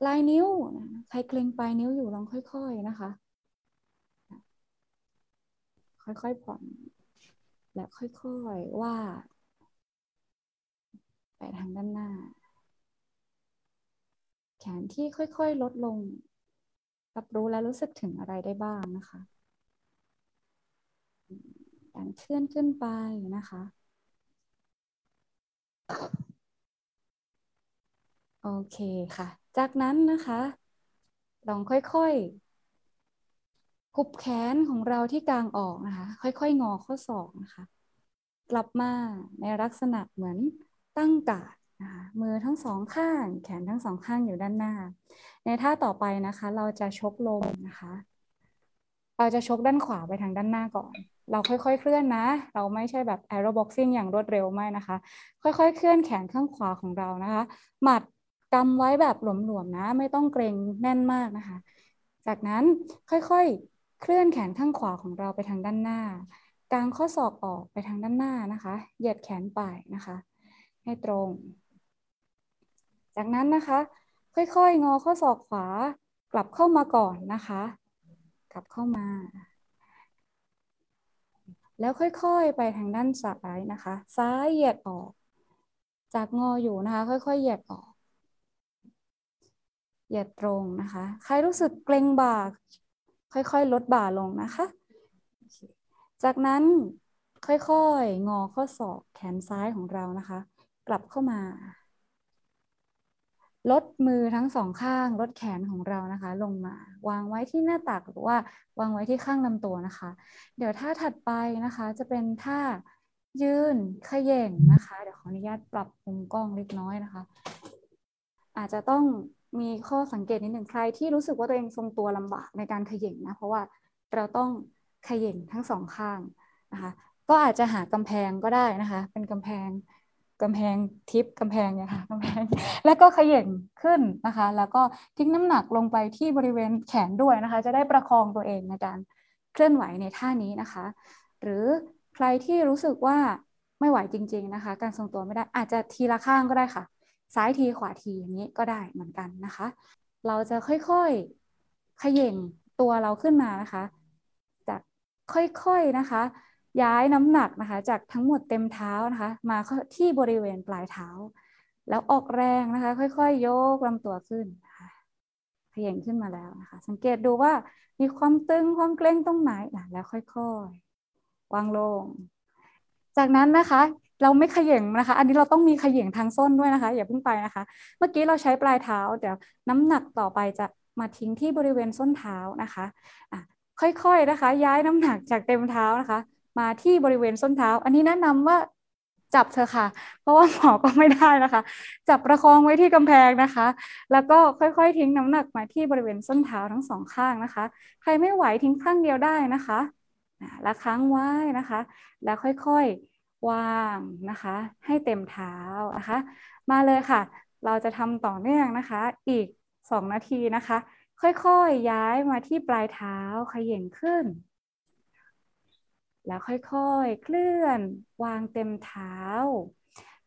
ลายนิ้วใครเกรงปลายนิ้วอยู่ลองค่อยๆนะคะ ค่อยๆผ่อน และค่อยๆว่าไปทางด้านหน้า แขนที่ค่อยๆลดลง รับรู้และรู้สึกถึงอะไรได้บ้างนะคะ การเคลื่อนขึ้นไปนะคะ โอเคค่ะ จากนั้นนะคะ ลองค่อยๆหุบแขนของเราที่กลางออกนะคะ ค่อยๆ งอข้อศอกนะคะ กลับมาในลักษณะเหมือนตั้งการ์ดนะคะมือทั้งสองข้าง แขนทั้งสองข้างอยู่ด้านหน้า ในท่าต่อไปนะคะ เราจะชกลมนะคะ เราจะชกด้านขวาไปทางด้านหน้าก่อน เราค่อยๆ เคลื่อนนะ เราไม่ใช่แบบ aero boxing อย่างรวดเร็วไม่นะคะ ค่อยๆ เคลื่อนแขนข้างขวาของเรานะคะ หมัดกำไว้แบบหลวมๆนะ ไม่ต้องเกรงแน่นมากนะคะ จากนั้นค่อยๆ เคลื่อนแขนข้างขวาของเราไปทางด้านหน้ากางข้อศอกออกไปทางด้านหน้านะคะ เหยียดแขนไปนะคะ ให้ตรง จากนั้นนะคะ ค่อยๆ งอข้อศอกขวากลับเข้ามาก่อนนะคะ กลับเข้ามา แล้วค่อยๆไปทางด้านซ้ายนะคะ ซ้ายเหยียดออก จากงออยู่นะคะ ค่อยๆเหยียดออก เหยียดตรงนะคะ ใครรู้สึกเกร็งบ่า ค่อยๆ ลดบ่าลงนะคะ จากนั้นค่อยๆ งอข้อศอกแขนซ้ายของเรานะคะ กลับเข้ามา ลดมือทั้งสองข้างลดแขนของเรานะคะ ลงมา วางไว้ที่หน้าตักหรือว่าวางไว้ที่ข้างลำตัวนะคะ เดี๋ยวท่าถัดไปนะคะ จะเป็นท่ายืนขย่งนะคะ เดี๋ยวขออนุญาตปรับมุมกล้องเล็กน้อยนะคะ อาจจะต้องมีข้อสังเกตนิดหนึ่งใครที่รู้สึกว่าตัวเองทรงตัวลำบากในการขย่งนะเพราะว่าเราต้องขย่งทั้งสองข้างนะคะ ก็อาจจะหากำแพงก็ได้นะคะ เป็นกำแพง กำแพงทิปกำแพงเนี่ยค่ะกำแพงแล้วก็ขย่งขึ้นนะคะ แล้วก็ทิ้งน้ำหนักลงไปที่บริเวณแขนด้วยนะคะ จะได้ประคองตัวเองในการเคลื่อนไหวในท่านี้นะคะ หรือใครที่รู้สึกว่าไม่ไหวจริง ๆนะคะ การทรงตัวไม่ได้อาจจะทีละข้างก็ได้ค่ะ ซ้ายทีขวาทีอย่างนี้ก็ได้เหมือนกันนะคะ เราจะค่อยๆขย่งตัวเราขึ้นมานะคะ จากค่อยๆนะคะ ย้ายน้ำหนักนะคะ จากทั้งหมดเต็มเท้านะคะ มาที่บริเวณปลายเท้า แล้วออกแรงนะคะ ค่อยๆยกลำตัวขึ้นนะคะขย่งขึ้นมาแล้วนะคะ สังเกตดูว่ามีความตึงความเกร็งตรงไหนแล้วค่อยๆวางลง จากนั้นนะคะ เราไม่ขย่งนะคะ อันนี้เราต้องมีขย่งทางส้นด้วยนะคะ อย่าเพิ่งไปนะคะ เมื่อกี้เราใช้ปลายเท้าเดี๋ยวน้ำหนักต่อไปจะมาทิ้งที่บริเวณส้นเท้านะคะอะค่อยๆนะคะ ย้ายน้ำหนักจากเต็มเท้านะคะ มาที่บริเวณส้นเท้า อันนี้แนะนำว่าจับเธอค่ะ เพราะว่าหมอก็ไม่ได้นะคะ จับประคองไว้ที่กำแพงนะคะ แล้วก็ค่อยๆ ทิ้งน้ำหนักมาที่บริเวณส้นเท้าทั้งสองข้างนะคะ ใครไม่ไหวทิ้งข้างเดียวได้นะคะแล้วค้างไว้นะคะ แล้วค่อยๆวางนะคะ ให้เต็มเท้านะคะ มาเลยค่ะ เราจะทำต่อเนื่องนะคะ อีก 2 นาทีนะคะ ค่อยๆย้ายมาที่ปลายเท้าขย่งขึ้น แล้วค่อยๆ เคลื่อน วางเต็มเท้า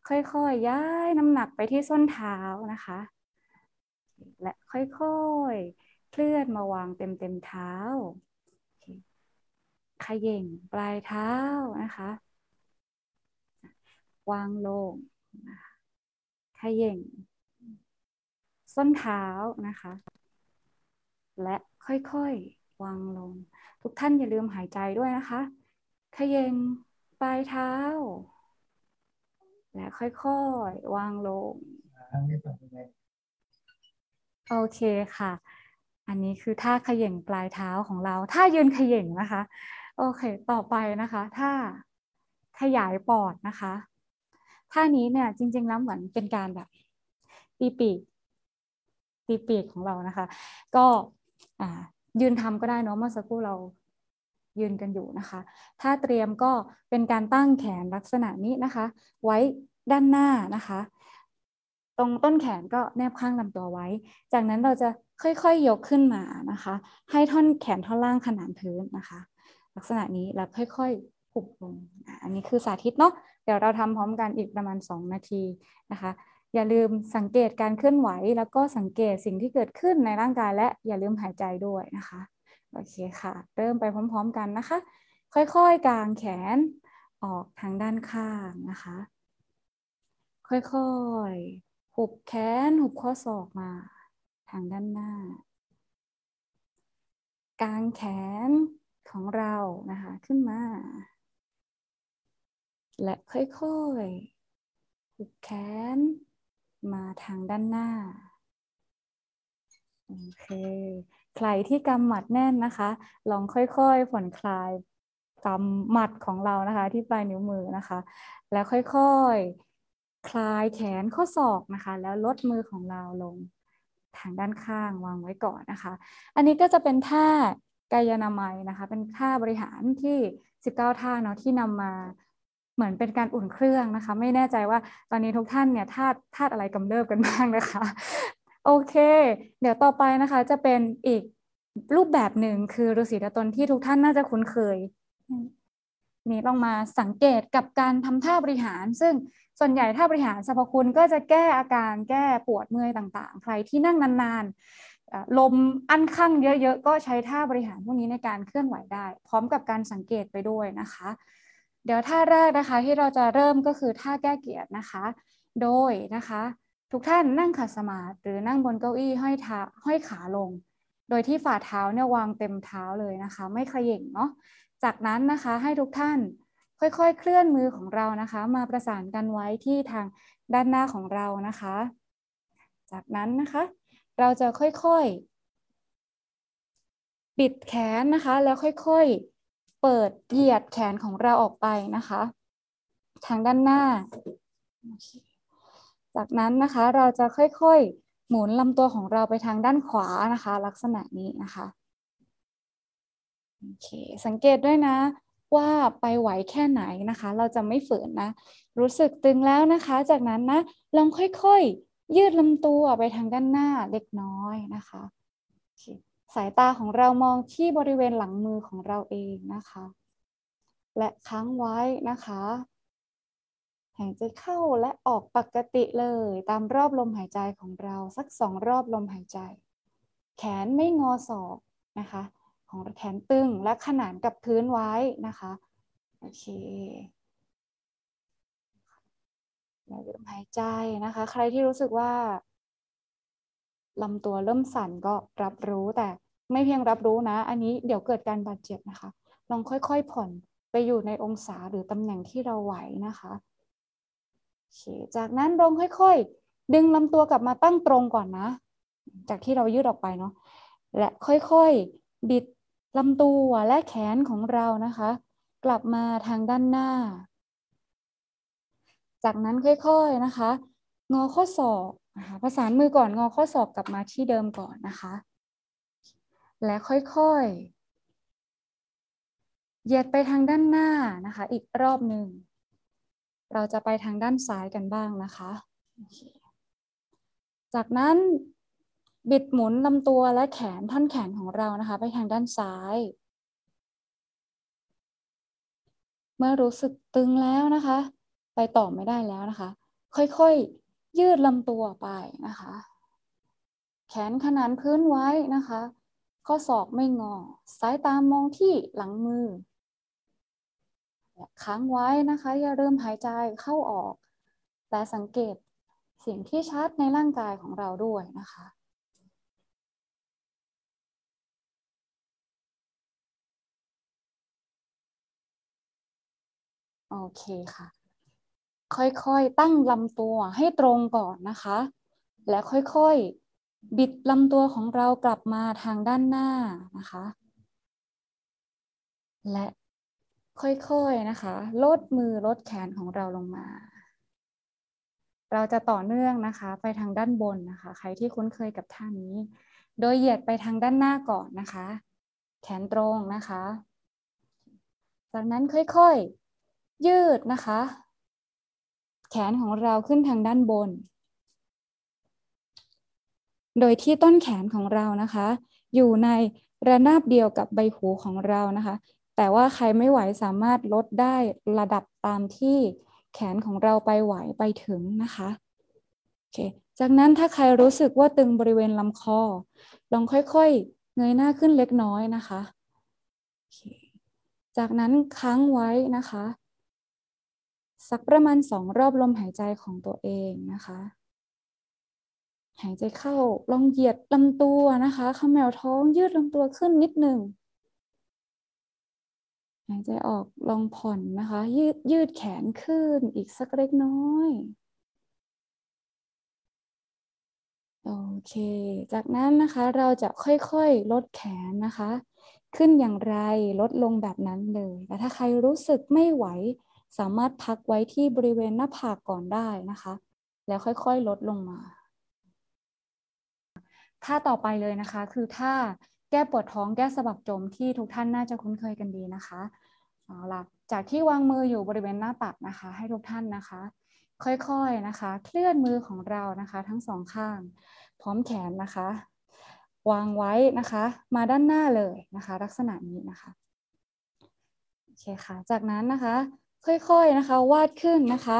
ค่อยๆ ย้ายน้ำหนักไปที่ส้นเท้านะคะ และค่อยๆ เคลื่อนมาวางเต็มเต็มเท้าขย่งปลายเท้านะคะ วางลงขย่งส้นเท้านะคะ และค่อยๆ วางลง ทุกท่านอย่าลืมหายใจด้วยนะคะ ขย่งปลายเท้า และค่อยๆ วางลง โอเคค่ะ อันนี้คือท่าขย่งปลายเท้าของเรา ท่ายืนขย่งนะคะ โอเค ต่อไปนะคะท่าขยายปอดนะคะ ท่านี้เนี่ยจริง ๆ แล้วเหมือนเป็นการแบบตีปีกตีปีกของเรานะคะ ก็ยืนทำก็ได้เนาะเมื่อสักครู่เรา ยืนกันอยู่นะคะ ถ้าเตรียมก็เป็นการตั้งแขนลักษณะนี้นะคะ ไว้ด้านหน้านะคะ ตรงต้นแขนก็แนบข้างลำตัวไว้ จากนั้นเราจะค่อยๆยยกขึ้นมานะคะ ให้ท่อนแขนท่อนล่างขนานพื้นนะคะ ลักษณะนี้แล้วค่อยๆหุบลงอันนี้คือสาธิตเนาะเดี๋ยวเราทำพร้อมกันอีกประมาณ 2 นาทีนะคะอย่าลืมสังเกตการเคลื่อนไหว แล้วก็สังเกตสิ่งที่เกิดขึ้นในร่างกายและอย่าลืมหายใจด้วยนะคะ โอเคค่ะ เริ่มไปพร้อม ๆ กันนะคะ ค่อยๆกางแขนออกทางด้านข้างนะคะ ค่อยๆ หุบแขนหุบข้อศอกมา ทางด้านหน้า กางแขนของเรานะคะขึ้นมา และค่อยๆ หุบแขนมาทางด้านหน้า โอเค ใครที่กำหมัดแน่นนะคะ ลองค่อยๆผ่อนคลายกำหมัดของเรานะคะ ที่ปลายนิ้วมือนะคะ แล้วค่อยๆ คลายแขนข้อศอกนะคะ แล้วลดมือของเราลงทางด้านข้างวางไว้ก่อนนะคะ อันนี้ก็จะเป็นท่ากายนามัยนะคะ เป็นท่าบริหารที่ 19 ท่าเนาะที่นำมาเหมือนเป็นการอุ่นเครื่องนะคะ ไม่แน่ใจว่าตอนนี้ทุกท่านเนี่ยธาตุธาตุอะไรกำเริบกันบ้างนะคะ โอเค เดี๋ยวต่อไปนะคะจะเป็นอีกรูปแบบหนึ่งคือฤาษีตตนที่ทุกท่านน่าจะคุ้นเคย นี่ต้องมาสังเกตกับการทำท่าบริหาร ซึ่งส่วนใหญ่ท่าบริหารสรรพคุณก็จะแก้อาการแก้ปวดเมื่อยต่างๆ ใครที่นั่งนานๆ ลมอั้นข้างเยอะๆ ก็ใช้ท่าบริหารพวกนี้ในการเคลื่อนไหวได้ พร้อมกับการสังเกตไปด้วยนะคะ เดี๋ยวท่าแรกนะคะที่เราจะเริ่มก็คือท่าแก้เกียรตินะคะ โดยนะคะ ทุกท่านนั่งขัดสมาธิหรือนั่งบนเก้าอี้ห้อยเท้าห้อยขาลง โดยที่ฝ่าเท้าเนี่ยวางเต็มเท้าเลยนะคะ ไม่ขย่งเนาะจากนั้นนะคะให้ทุกท่านค่อยๆ เคลื่อนมือของเรานะคะ มาประสานกันไว้ที่ทางด้านหน้าของเรานะคะ จากนั้นนะคะ เราจะค่อยๆปิดแขนนะคะ แล้วค่อยๆ เปิดเหยียดแขนของเราออกไปนะคะ ทางด้านหน้า จากนั้นนะคะเราจะค่อยๆหมุนลำตัวของเราไปทางด้านขวานะคะ ลักษณะนี้นะคะโอเคสังเกตด้วยนะว่าไปไหวแค่ไหนนะคะ เราจะไม่ฝืนนะ รู้สึกตึงแล้วนะคะ จากนั้นนะลองค่อยๆ ยืดลำตัวไปทางด้านหน้าเล็กน้อยนะคะสายตาของเรามองที่บริเวณหลังมือของเราเองนะคะ และค้างไว้นะคะ หายใจเข้าและออกปกติเลย ตามรอบลมหายใจของเราสักสองรอบลมหายใจ แขนไม่งอศอกนะคะ ของแขนตึงและขนานกับพื้นไว้นะคะโอเคลมหายใจนะคะ ใครที่รู้สึกว่าลำตัวเริ่มสั่นก็รับรู้แต่ไม่เพียงรับรู้นะ อันนี้เดี๋ยวเกิดการบาดเจ็บนะคะ ลองค่อยๆผ่อนไปอยู่ในองศาหรือตำแหน่งที่เราไหวนะคะ จากนั้นลงค่อยๆ ดึงลำตัวกลับมาตั้งตรงก่อนนะ จากที่เรายืดออกไปเนาะและค่อยๆ บิดลำตัวและแขนของเรานะคะ กลับมาทางด้านหน้า จากนั้นค่อยๆนะคะ งอข้อศอกนะคะประสานมือก่อนงอข้อศอกกลับมาที่เดิมก่อนนะคะ และค่อยๆเหยียดไปทางด้านหน้านะคะ อีกรอบหนึ่ง เราจะไปทางด้านซ้ายกันบ้างนะคะ จากนั้นบิดหมุนลำตัวและแขนท่อนแขนของเรานะคะ ไปทางด้านซ้าย เมื่อรู้สึกตึงแล้วนะคะ ไปต่อไม่ได้แล้วนะคะ ค่อยๆยืดลำตัวไปนะคะ แขนขนานพื้นไว้นะคะ ข้อศอกไม่งอ สายตามองที่หลังมือ ค้างไว้นะคะ อย่าเริ่มหายใจเข้าออก แต่สังเกตสียงที่ชัดในร่างกายของเราด้วยนะคะโอเคค่ะ ค่อยๆตั้งลำตัวให้ตรงก่อนนะคะ และค่อยๆ บิดลำตัวของเรากลับมาทางด้านหน้านะคะ และ ค่อยๆนะคะ ลดมือลดแขนของเราลงมา เราจะต่อเนื่องนะคะ ไปทางด้านบนนะคะ ใครที่คุ้นเคยกับท่านี้ โดยเหยียดไปทางด้านหน้าก่อนนะคะ แขนตรงนะคะ จากนั้นค่อยๆ ยืดนะคะ แขนของเราขึ้นทางด้านบน โดยที่ต้นแขนของเรานะคะ อยู่ในระนาบเดียวกับใบหูของเรานะคะ แต่ว่าใครไม่ไหวสามารถลดได้ระดับตามที่แขนของเราไปไหวไปถึงนะคะโอเคจากนั้นถ้าใครรู้สึกว่าตึงบริเวณลำคอ ลองค่อยๆ เงยหน้าขึ้นเล็กน้อยนะคะโอเคจากนั้นค้างไว้นะคะ สักประมาณสองรอบลมหายใจของตัวเองนะคะ หายใจเข้าลองเหยียดลำตัวนะคะขมวท้องยืดลำตัวขึ้นนิดหนึ่ง หายใจออกลองผ่อนนะคะ ยืดยืดแขนขึ้นอีกสักเล็กน้อย โอเค จากนั้นนะคะเราจะค่อยๆลดแขนนะคะ ขึ้นอย่างไรลดลงแบบนั้นเลยแต่ถ้าใครรู้สึกไม่ไหว สามารถพักไว้ที่บริเวณหน้าผากก่อนได้นะคะ แล้วค่อยๆลดลงมาท่าต่อไปเลยนะคะคือท่า แก้ปวดท้องแก้สะบักจมที่ทุกท่านน่าจะคุ้นเคยกันดีนะคะเอาล่ะจากที่วางมืออยู่บริเวณหน้าตักนะคะ ให้ทุกท่านนะคะ ค่อยๆนะคะ เคลื่อนมือของเรานะคะ ทั้งสองข้าง พร้อมแขนนะคะ วางไว้นะคะ มาด้านหน้าเลยนะคะ ลักษณะนี้นะคะโอเคค่ะจากนั้นนะคะ ค่อยๆนะคะ วาดขึ้นนะคะ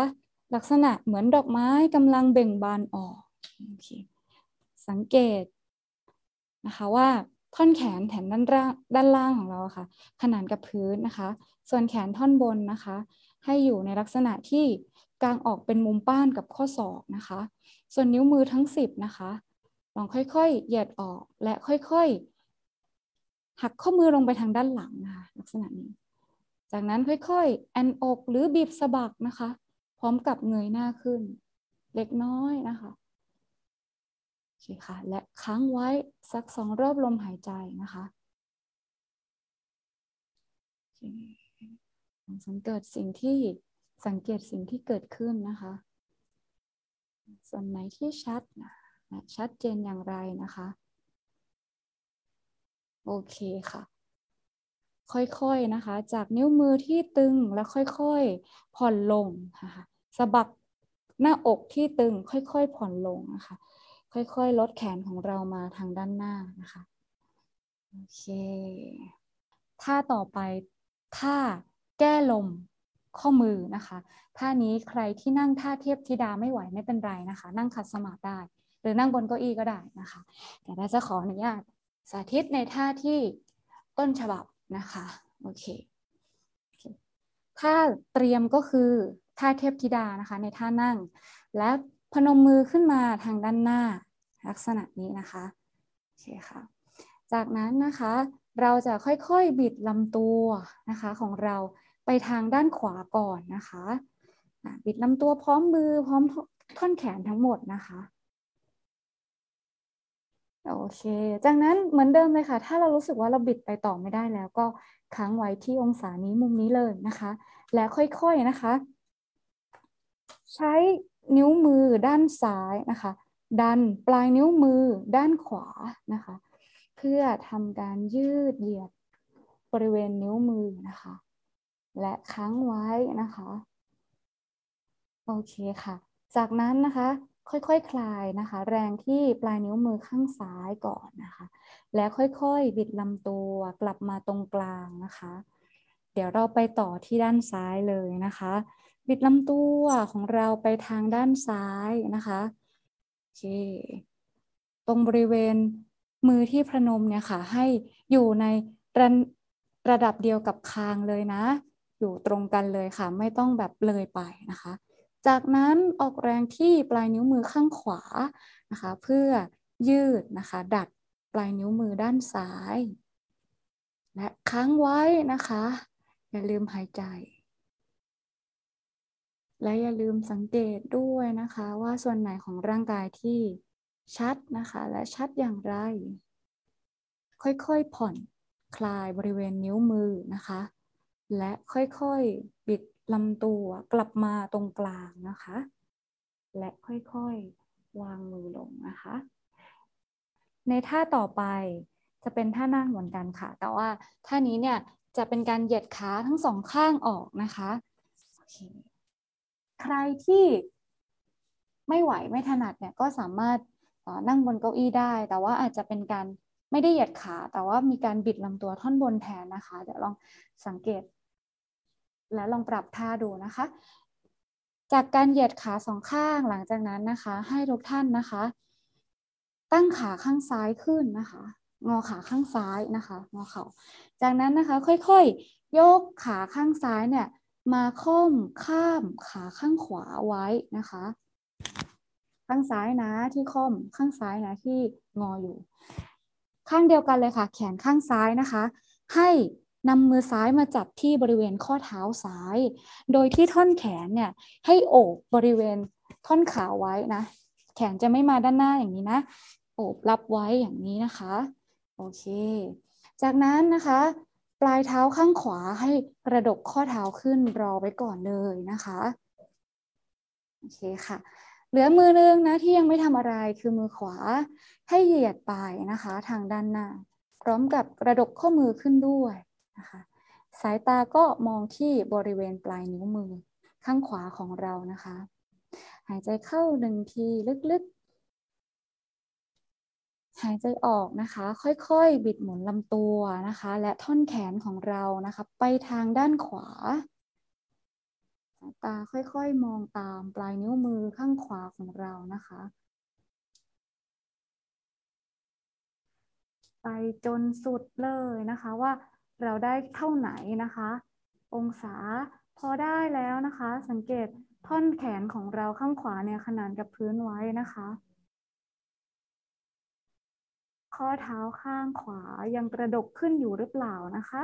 ลักษณะเหมือนดอกไม้กำลังเบ่งบานออกโอเคสังเกตนะคะว่า ท่อนแขนแถนด้านล่างด้านล่างของเราค่ะ ขนานกับพื้นนะคะ ส่วนแขนท่อนบนนะคะ ให้อยู่ในลักษณะที่กางออกเป็นมุมป้านกับข้อศอกนะคะ ส่วนนิ้วมือทั้ง 10 นะคะ ลองค่อยๆ เหยียดออกและค่อยๆ หักข้อมือลงไปทางด้านหลังนะคะ ลักษณะนี้ จากนั้นค่อยๆ แอนอกหรือบีบสะบักนะคะ พร้อมกับเงยหน้าขึ้น เล็กน้อยนะคะ คค่ะ และค้างไว้สักสองรอบลมหายใจนะคะสังเกตสิ่งที่สังเกตสิ่งที่เกิดขึ้นนะคะ ส่วนไหนที่ชัดนะชัดเจนอย่างไรนะคะ โอเคค่ะ ค่อยๆนะคะ จากนิ้วมือที่ตึงแล้วค่อยๆผ่อนลงนะคะสะบักหน้าอกที่ตึงค่อยๆผ่อนลงนะคะ ค่อยๆ ลดแขนของเรามาทางด้านหน้านะคะ โอเคท่าต่อไปท่าแก้ลมข้อมือนะคะท่านี้ใครที่นั่งท่าเทียบธิดาไม่ไหวไม่เป็นไรนะคะ นั่งขัดสมาธิได้ หรือนั่งบนเก้าอี้ก็ได้นะคะแต่เราจะขออนุญาตสาธิตในท่าที่ต้นฉบับนะคะโอเคท่าเตรียมก็คือท่าเทพธิดานะคะในท่านั่ง และ พนมมือขึ้นมาทางด้านหน้าลักษณะนี้นะคะโอเคค่ะ จากนั้นนะคะเราจะค่อยๆบิดลำตัวนะคะของเราไปทางด้านขวาก่อนนะคะบิดลำตัวพร้อมมือพร้อมท่อนแขนทั้งหมดนะคะโอเค จากนั้นเหมือนเดิมเลยค่ะ ถ้าเรารู้สึกว่าเราบิดไปต่อไม่ได้แล้วก็ค้างไว้ที่องศานี้มุมนี้เลยนะคะ และค่อยๆนะคะ ใช้ นิ้วมือด้านซ้ายนะคะ ดันปลายนิ้วมือด้านขวานะคะ เพื่อทำการยืดเหยียดบริเวณนิ้วมือนะคะ และค้างไว้นะคะ โอเคค่ะ จากนั้นนะคะค่อยๆคคลายนะคะ แรงที่ปลายนิ้วมือข้างซ้ายก่อนนะคะ แล้วค่อยๆบิดลำตัวกลับมาตรงกลางนะคะ เดี๋ยวเราไปต่อที่ด้านซ้ายเลยนะคะ บิดลำตัวของเราไปทางด้านซ้ายนะคะโอเคตรงบริเวณมือที่พระนมเนี่ยค่ะ ให้อยู่ในระระดับเดียวกับคางเลยนะ อยู่ตรงกันเลยค่ะ ไม่ต้องแบบเลยไปนะคะ จากนั้นออกแรงที่ปลายนิ้วมือข้างขวานะคะ เพื่อยืดนะคะ ดัดปลายนิ้วมือด้านซ้าย และค้างไว้นะคะ อย่าลืมหายใจ และอย่าลืมสังเกตด้วยนะคะว่าส่วนไหนของร่างกายที่ชัดนะคะ และชัดอย่างไร ค่อยๆผ่อนคลายบริเวณนิ้วมือนะคะ และค่อยๆบิดลำตัวกลับมาตรงกลางนะคะ และค่อยๆวางมือลงนะคะ ในท่าต่อไปจะเป็นท่านั่งเหมือนกันค่ะ แต่ว่าท่านี้เนี่ยจะเป็นการเหยียดขาทั้งสองข้างออกนะคะโอเค ใครที่ไม่ไหวไม่ถนัดเนี่ยก็สามารถนั่งบนเก้าอี้ได้ แต่ว่าอาจจะเป็นการไม่ได้เหยียดขา แต่ว่ามีการบิดลำตัวท่อนบนแทนนะคะ เดี๋ยวลองสังเกต และลองปรับท่าดูนะคะ จากการเหยียดขาสองข้างหลังจากนั้นนะคะ ให้ทุกท่านนะคะ ตั้งขาข้างซ้ายขึ้นนะคะ งอขาข้างซ้ายนะคะ งอเขา่าจากนั้นนะคะ ค่อยๆยกขาข้างซ้ายเนี่ย มาค่อมข้ามขาข้างขวาไว้นะคะ ข้างซ้ายนะที่ค่อมข้างซ้ายนะที่งออยู่ ข้างเดียวกันเลยค่ะ แขนข้างซ้ายนะคะ ให้นำมือซ้ายมาจับที่บริเวณข้อเท้าซ้าย โดยที่ท่อนแขนเนี่ยให้โอบบริเวณท่อนขาไว้นะ แขนจะไม่มาด้านหน้าอย่างนี้นะ โอบรับไว้อย่างนี้นะคะ โอเค จากนั้นนะคะ ลายเท้าข้างขวาให้กระดกข้อเท้าขึ้นรอไว้ก่อนเลยนะคะโอเคค่ะ เหลือมือนึงนะที่ยังไม่ทำอะไรคือมือขวาให้เหยียดไปนะคะ ทางด้านหน้า พร้อมกับกระดกข้อมือขึ้นด้วยนะคะสายตาก็มองที่บริเวณปลายนิ้วมือข้างขวาของเรานะคะ หายใจเข้าหนึ่งทีลึก หายใจออกนะคะ ค่อยๆ บิดหมุนลำตัวนะคะ และท่อนแขนของเรานะคะ ไปทางด้านขวา ตาค่อยๆ มองตามปลายนิ้วมือข้างขวาของเรานะคะ ไปจนสุดเลยนะคะว่าเราได้เท่าไหนนะคะ องศาพอได้แล้วนะคะ สังเกตท่อนแขนของเราข้างขวาเนี่ยขนานกับพื้นไว้นะคะ ข้อเท้าข้างขวายังกระดกขึ้นอยู่หรือเปล่านะคะ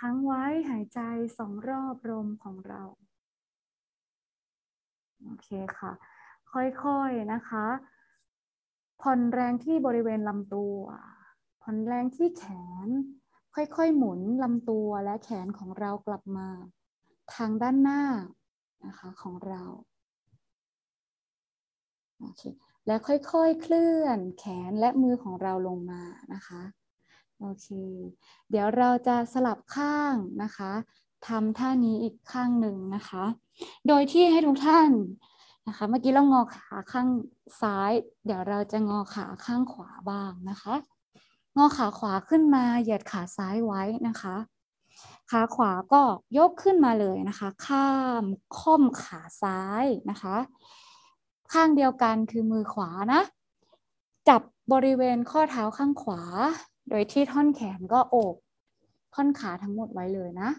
ค้างไว้หายใจสองรอบลมของเรา โอเคค่ะ ค่อยๆนะคะ ผ่อนแรงที่บริเวณลำตัว ผ่อนแรงที่แขน ค่อยๆหมุนลำตัวและแขนของเรากลับมา ทางด้านหน้านะคะของเรา โอเค แล้วค่อยๆเคลื่อนแขนและมือของเราลงมานะคะโอเค เดี๋ยวเราจะสลับข้างนะคะทำท่านี้อีกข้างหนึ่งนะคะ โดยที่ให้ทุกท่านนะคะ เมื่อกี้เรางอขาข้างซ้าย เดี๋ยวเราจะงอขาข้างขวาบ้างนะคะ งอขาขวาขึ้นมาเหยียดขาซ้ายไว้นะคะ ขาขวาก็ยกขึ้นมาเลยนะคะ ข้ามค่อมขาซ้ายนะคะ ข้างเดียวกันคือมือขวานะ จับบริเวณข้อเท้าข้างขวา โดยที่ท่อนแขนก็โอบท่อนขาทั้งหมดไว้เลยนะ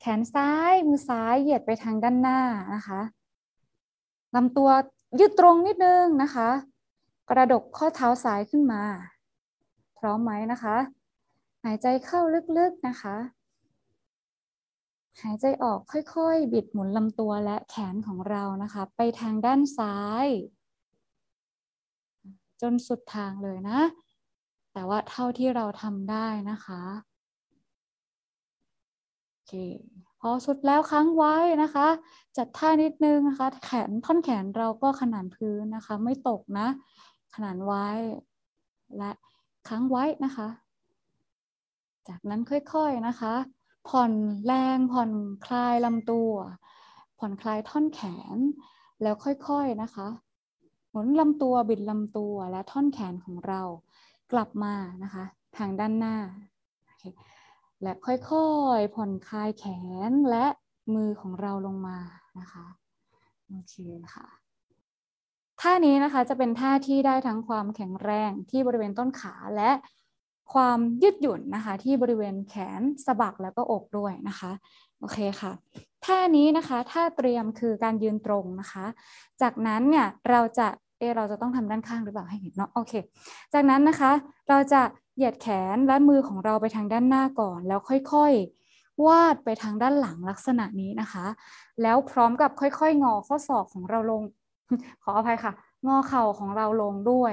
แขนซ้ายมือซ้ายเหยียดไปทางด้านหน้านะคะลำตัวยืดตรงนิดนึงนะคะ กระดกข้อเท้าซ้ายขึ้นมา พร้อมไหมนะคะ หายใจเข้าลึกๆนะคะ หายใจออกค่อยๆ บิดหมุนลำตัวและแขนของเรานะคะ ไปทางด้านซ้าย จนสุดทางเลยนะ แต่ว่าเท่าที่เราทำได้นะคะโอเคพอสุดแล้วค้างไว้นะคะ จัดท่านิดนึงนะคะ แขนท่อนแขนเราก็ขนานพื้นนะคะ ไม่ตกนะ ขนานไว้และค้างไว้นะคะ จากนั้นค่อยๆนะคะ ผ่อนแรงผ่อนคลายลำตัว ผ่อนคลายท่อนแขน แล้วค่อยๆนะคะหมุนลำตัวบิดลำตัวและท่อนแขนของเรากลับมานะคะทางด้านหน้า และค่อยๆผ่อนคลายแขนและมือของเราลงมานะคะโอเคค่ะท่านี้นะคะจะเป็นท่าที่ได้ทั้งความแข็งแรงที่บริเวณต้นขาและ ความยืดหยุ่นนะคะ ที่บริเวณแขนสะบักแล้วก็อกด้วยนะคะโอเคค่ะท่านี้นะคะท่าเตรียมคือการยืนตรงนะคะ จากนั้นเนี่ยเราจะเอเราจะต้องทำด้านข้างหรือเปล่าให้เห็นเนาะโอเค จากนั้นนะคะเราจะเหยียดแขนและมือของเราไปทางด้านหน้าก่อน แล้วค่อยๆ วาดไปทางด้านหลังลักษณะนี้นะคะ แล้วพร้อมกับค่อยๆ งอข้อศอกของเราลง ขออภัยค่ะ งอเข่าของเราลงด้วย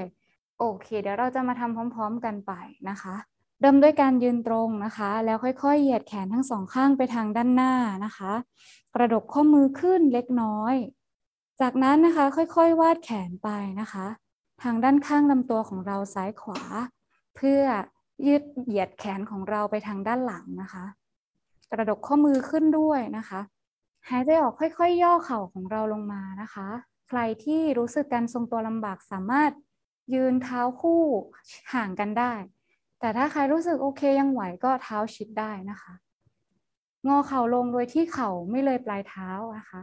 โอเค เดี๋ยวเราจะมาทำพร้อม ๆ กันไปนะคะ เริ่มด้วยการยืนตรงนะคะ แล้วค่อยๆ เหยียดแขนทั้งสองข้างไปทางด้านหน้านะคะ กระดกข้อมือขึ้นเล็กน้อย จากนั้นนะคะค่อยๆ วาดแขนไปนะคะ ทางด้านข้างลำตัวของเราซ้ายขวา เพื่อยืดเหยียดแขนของเราไปทางด้านหลังนะคะ กระดกข้อมือขึ้นด้วยนะคะ หายใจออกค่อยๆ ย่อเข่าของเราลงมานะคะ ใครที่รู้สึกการทรงตัวลำบากสามารถ ยืนเท้าคู่ห่างกันได้ แต่ถ้าใครรู้สึกโอเคยังไหวก็เท้าชิดได้นะคะ งอเข่าลงโดยที่เข่าไม่เลยปลายเท้านะคะ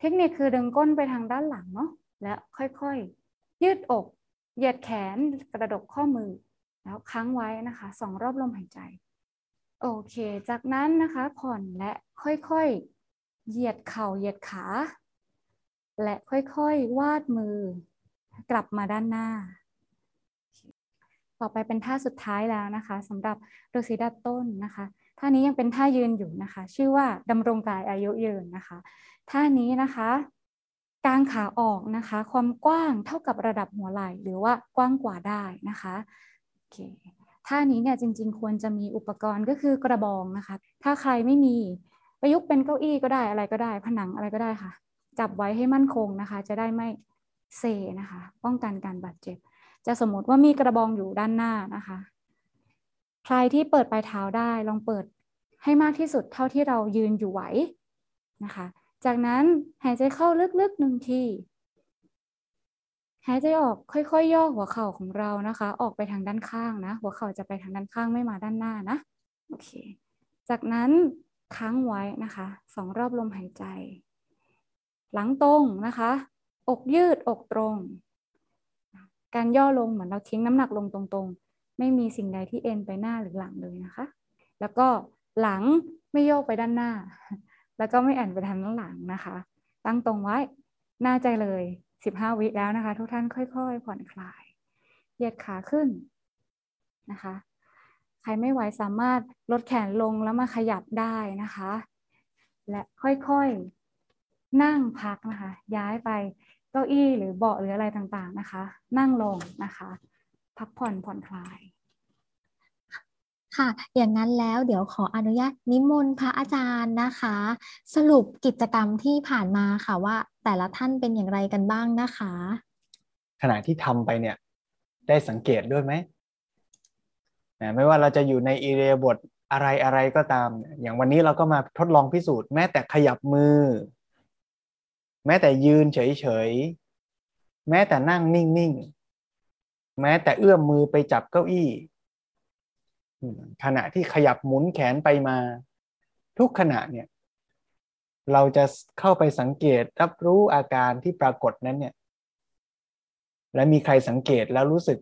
เทคนิคคือดึงก้นไปทางด้านหลังเนาะและค่อยๆ ยืดอก เหยียดแขนกระดกข้อมือ แล้วค้างไว้นะคะสองรอบลมหายใจ โอเค จากนั้นนะคะผ่อนและค่อยๆ เหยียดเข่าเหยียดขา และค่อยๆ วาดมือ กลับมาด้านหน้า ต่อไปเป็นท่าสุดท้ายแล้วนะคะสำหรับฤาษีดัดต้นนะคะท่านี้ยังเป็นท่ายืนอยู่นะคะ ชื่อว่าดำรงกายอายุยืนนะคะ ท่านี้นะคะกางขาออกนะคะ ความกว้างเท่ากับระดับหัวไหล่หรือว่ากว้างกว่าได้นะคะโอเคท่านี้เนี่ยจริง ๆ ควรจะมีอุปกรณ์ก็คือกระบองนะคะ ถ้าใครไม่มีประยุกต์เป็นเก้าอี้ก็ได้อะไรก็ได้ ผนังอะไรก็ได้ค่ะ จับไว้ให้มั่นคงนะคะ จะได้ไม่ เซนะคะ ป้องกันการบาดเจ็บ จะสมมติว่ามีกระบองอยู่ด้านหน้านะคะ ใครที่เปิดปลายเท้าได้ลองเปิดให้มากที่สุดเท่าที่เรายืนอยู่ไหวนะคะ จากนั้นหายใจเข้าลึกๆหนึ่งที หายใจออกค่อยๆย่อหัวเข่าของเรานะคะ ออกไปทางด้านข้างนะ หัวเข่าจะไปทางด้านข้างไม่มาด้านหน้านะ โอเค จากนั้นค้างไว้นะคะสองรอบลมหายใจ หลังตรงนะคะ อกยืดอกตรง การย่อลงเหมือนเราทิ้งน้ำหนักลงตรงๆ ไม่มีสิ่งใดที่เอ็นไปหน้าหรือหลังเลยนะคะ แล้วก็หลังไม่โยกไปด้านหน้า แล้วก็ไม่แอนไปทางด้านหลังนะคะ ตั้งตรงไว้หน้าใจเลย 15 วิแล้วนะคะ ทุกท่านค่อยๆ ผ่อนคลาย เหยียดขาขึ้นนะคะ ใครไม่ไหวสามารถลดแขนลงแล้วมาขยับได้นะคะ และค่อยๆนั่งพักนะคะ ย้ายไป เก้าอี้หรือเบาะหรืออะไรต่างๆนะคะ นั่งลงนะคะ พักผ่อนผ่อนคลายค่ะ อย่างนั้นแล้วเดี๋ยวขออนุญาตนิมนต์พระอาจารย์นะคะ สรุปกิจกรรมที่ผ่านมาค่ะว่า แต่ละท่านเป็นอย่างไรกันบ้างนะคะ ขณะที่ทำไปเนี่ย ได้สังเกตด้วยไหมนะไม่ว่าเราจะอยู่ในอิเรียบทอะไรอะไรก็ตาม อย่างวันนี้เราก็มาทดลองพิสูจน์แม้แต่ขยับมือ แม้แต่ยืนเฉยๆ แม้แต่นั่งนิ่งๆ แม้แต่เอื้อมมือไปจับเก้าอี้ ขณะที่ขยับหมุนแขนไปมา ทุกขณะเนี่ย เราจะเข้าไปสังเกตรับรู้อาการที่ปรากฏนั้นเนี่ย และมีใครสังเกตแล้วรู้สึก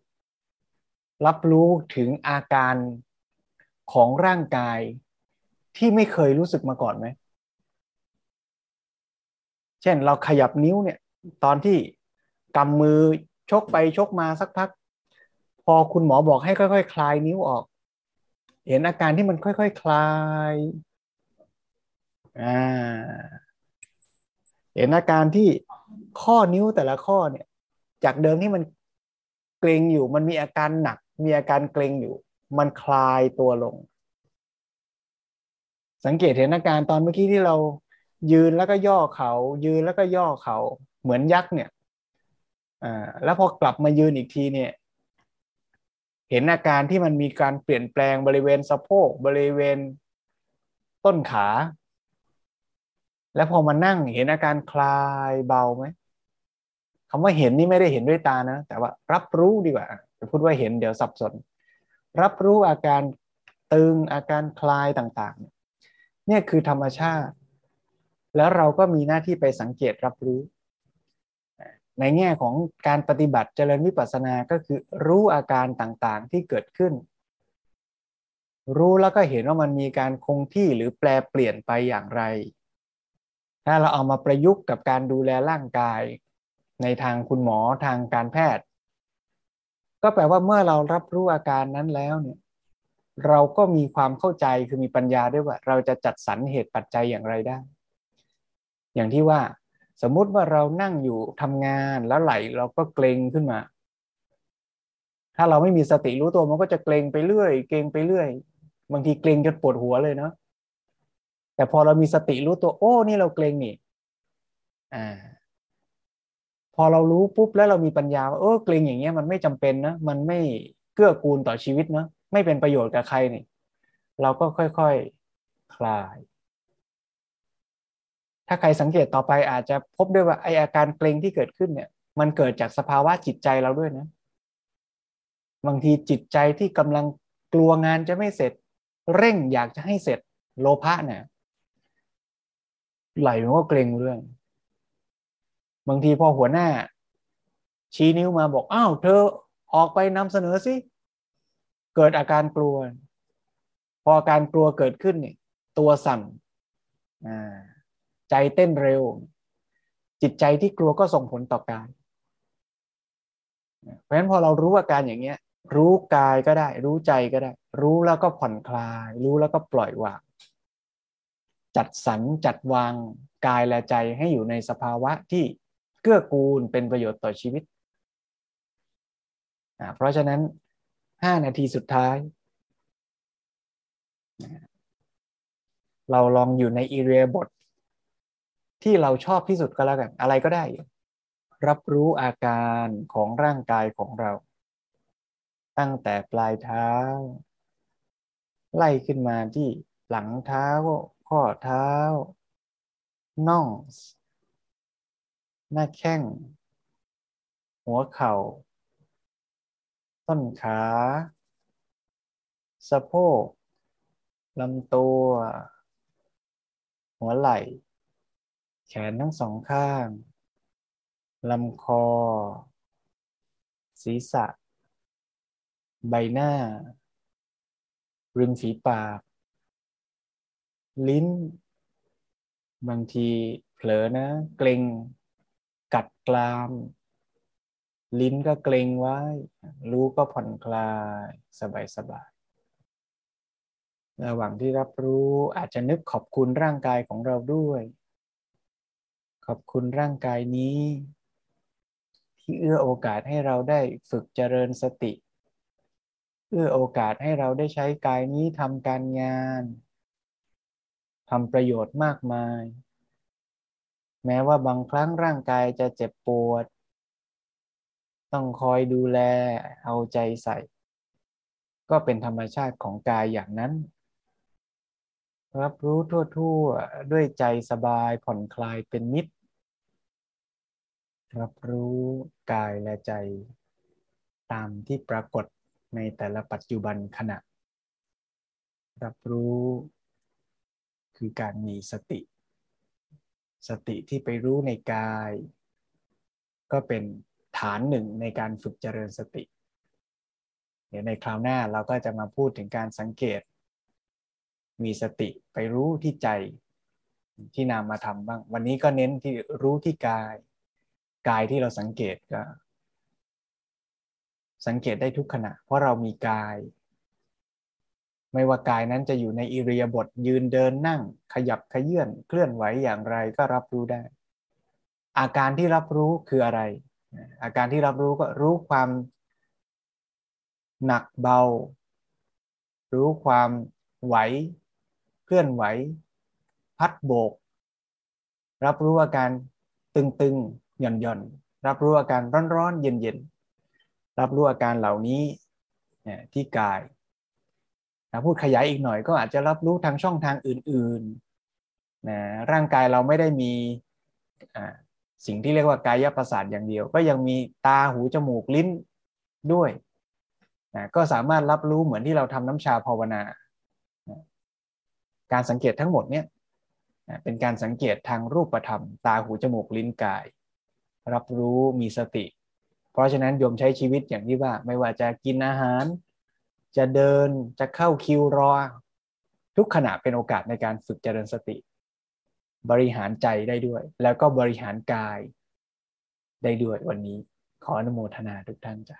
รับรู้ถึงอาการของร่างกายที่ไม่เคยรู้สึกมาก่อนไหม เช่นเราขยับนิ้วเนี่ยตอนที่กำมือชกไปชกมาสักพัก พอคุณหมอบอกให้ค่อยๆคคลายนิ้วออก เห็นอาการที่มันค่อยๆคคลายอ่าเห็นอาการที่ข้อนิ้วแต่ละข้อเนี่ย จากเดิมที่มันเกร็งอยู่ มันมีอาการหนัก มีอาการเกร็งอยู่ มันคลายตัวลง สังเกตเห็นอาการตอนเมื่อกี้ที่เรา ยืนแล้วก็ย่อเขา ยืนแล้วก็ย่อเขา เหมือนยักษ์เนี่ยอ่าแล้วพอกลับมายืนอีกทีเนี่ย เห็นอาการที่มันมีการเปลี่ยนแปลงบริเวณสะโพกบริเวณต้นขา แล้วพอมานั่งเห็นอาการคลายเบาไหมคำว่าเห็นนี่ไม่ได้เห็นด้วยตานะ แต่ว่ารับรู้ดีกว่าจะพูดว่าเห็นเดี๋ยวสับสน รับรู้อาการตึงอาการคลายต่าง ๆ เนี่ยคือธรรมชาติ แล้วเราก็มีหน้าที่ไปสังเกตรับรู้ ในแง่ของการปฏิบัติเจริญวิปัสสนาก็คือรู้อาการต่างๆที่เกิดขึ้น รู้แล้วก็เห็นว่ามันมีการคงที่หรือแปลเปลี่ยนไปอย่างไร ถ้าเราเอามาประยุกต์กับการดูแลร่างกาย ในทางคุณหมอทางการแพทย์ ก็แปลว่าเมื่อเรารับรู้อาการนั้นแล้วเนี่ยเราก็มีความเข้าใจคือมีปัญญาด้วยว่า เราจะจัดสรรเหตุปัจจัยอย่างไรได้ อย่างที่ว่าสมมุติว่าเรานั่งอยู่ทำงานแล้วไหลเราก็เกรงขึ้นมา ถ้าเราไม่มีสติรู้ตัวมันก็จะเกรงไปเรื่อย เกรงไปเรื่อย บางทีเกรงจนปวดหัวเลยเนาะแต่พอเรามีสติรู้ตัว โอ้นี่เราเกรงนี่อ่าพอเรารู้ปุ๊บแล้วเรามีปัญญาว่าเออเกรงอย่างเงี้ยมันไม่จำเป็นนะมันไม่เกื้อกูลต่อชีวิตเนาะไม่เป็นประโยชน์กับใครนี่ เราก็ค่อยๆคคลาย ถ้าใครสังเกตต่อไปอาจจะพบด้วยว่าไออาการเกรงที่เกิดขึ้นเนี่ย มันเกิดจากสภาวะจิตใจเราด้วยนะ บางทีจิตใจที่กำลังกลัวงานจะไม่เสร็จ เร่งอยากจะให้เสร็จโลภะเนี่ยไหลมันก็เกรงเรื่อง บางทีพอหัวหน้า ชี้นิ้วมาบอกอ้าวเธอออกไปนำเสนอสิเกิดอาการกลัว พออาการกลัวเกิดขึ้นเนี่ยตัวสั่น ใจเต้นเร็ว จิตใจที่กลัวก็ส่งผลต่อกาย เพราะฉะนั้นพอเรารู้อาการอย่างเงี้ย รู้กายก็ได้ รู้ใจก็ได้ รู้แล้วก็ผ่อนคลาย รู้แล้วก็ปล่อยวางจัดสรรจัดวางกายและใจให้อยู่ในสภาวะที่เกื้อกูลเป็นประโยชน์ต่อชีวิต เพราะฉะนั้นห้านาทีสุดท้าย เราลองอยู่ในอีเรียบท ที่เราชอบที่สุดก็แล้วกันอะไรก็ได้ รับรู้อาการของร่างกายของเรา ตั้งแต่ปลายเท้า ไล่ขึ้นมาที่หลังเท้า ข้อเท้าน่องหน้าแข้ง หัวเข่า ต้นขา สะโพกลำตัว หัวไหล่ แขนทั้งสองข้าง ลำคอ ศีรษะ ใบหน้า ริมฝีปาก ลิ้น บางทีเผลอนะ เกรงกัดกราม ลิ้นก็เกรงไว้ รู้ก็ผ่อนคลาย สบายสบายระหว่างที่รับรู้อาจจะนึกขอบคุณร่างกายของเราด้วย ขอบคุณร่างกายนี้ ที่เอื้อโอกาสให้เราได้ฝึกเจริญสติ เอื้อโอกาสให้เราได้ใช้กายนี้ทำการงานทำประโยชน์มากมาย แม้ว่าบางครั้งร่างกายจะเจ็บปวด ต้องคอยดูแลเอาใจใส่ ก็เป็นธรรมชาติของกายอย่างนั้น รับรู้ทั่วๆ ด้วยใจสบายผ่อนคลายเป็นมิตร รับรู้กายและใจ ตามที่ปรากฏในแต่ละปัจจุบันขณะ รับรู้ คือการมีสติ สติที่ไปรู้ในกาย ก็เป็นฐานหนึ่งในการฝึกเจริญสติ เดี๋ยวในคราวหน้าเราก็จะมาพูดถึงการสังเกต มีสติไปรู้ที่ใจที่นำมาทำบ้าง วันนี้ก็เน้นที่รู้ที่กาย กายที่เราสังเกตก็ สังเกตได้ทุกขณะ เพราะเรามีกาย ไม่ว่ากายนั้นจะอยู่ในอิริยาบถยืนเดินนั่ง ขยับขยื่นเคลื่อนไหวอย่างไรก็รับรู้ได้ อาการที่รับรู้คืออะไร อาการที่รับรู้ก็รู้ความหนักเบา รู้ความไหว เคลื่อนไหว พัดโบก รับรู้อาการตึงๆ หย่อนหย่อนรับรู้อาการร้อนๆเย็นๆรับรู้อาการเหล่านี้ที่กายนะพูดขยายอีกหน่อยก็อาจจะรับรู้ทางช่องทางอื่นๆนะร่างกายเราไม่ได้มีสิ่งที่เรียกว่ากายประสาทอย่างเดียว ก็ยังมีตาหูจมูกลิ้นด้วยนะก็สามารถรับรู้เหมือนที่เราทำน้ำชาภาวนานะการสังเกตทั้งหมดเนี่ยนะเป็นการสังเกตทางรูปธรรม ตาหูจมูกลิ้นกาย รับรู้มีสติ เพราะฉะนั้นโยมใช้ชีวิตอย่างที่ว่า ไม่ว่าจะกินอาหาร จะเดินจะเข้าคิวรอ ทุกขณะเป็นโอกาสในการฝึกเจริญสติ บริหารใจได้ด้วย แล้วก็บริหารกายได้ด้วยวันนี้ขออนุโมทนาทุกท่านจ้ะ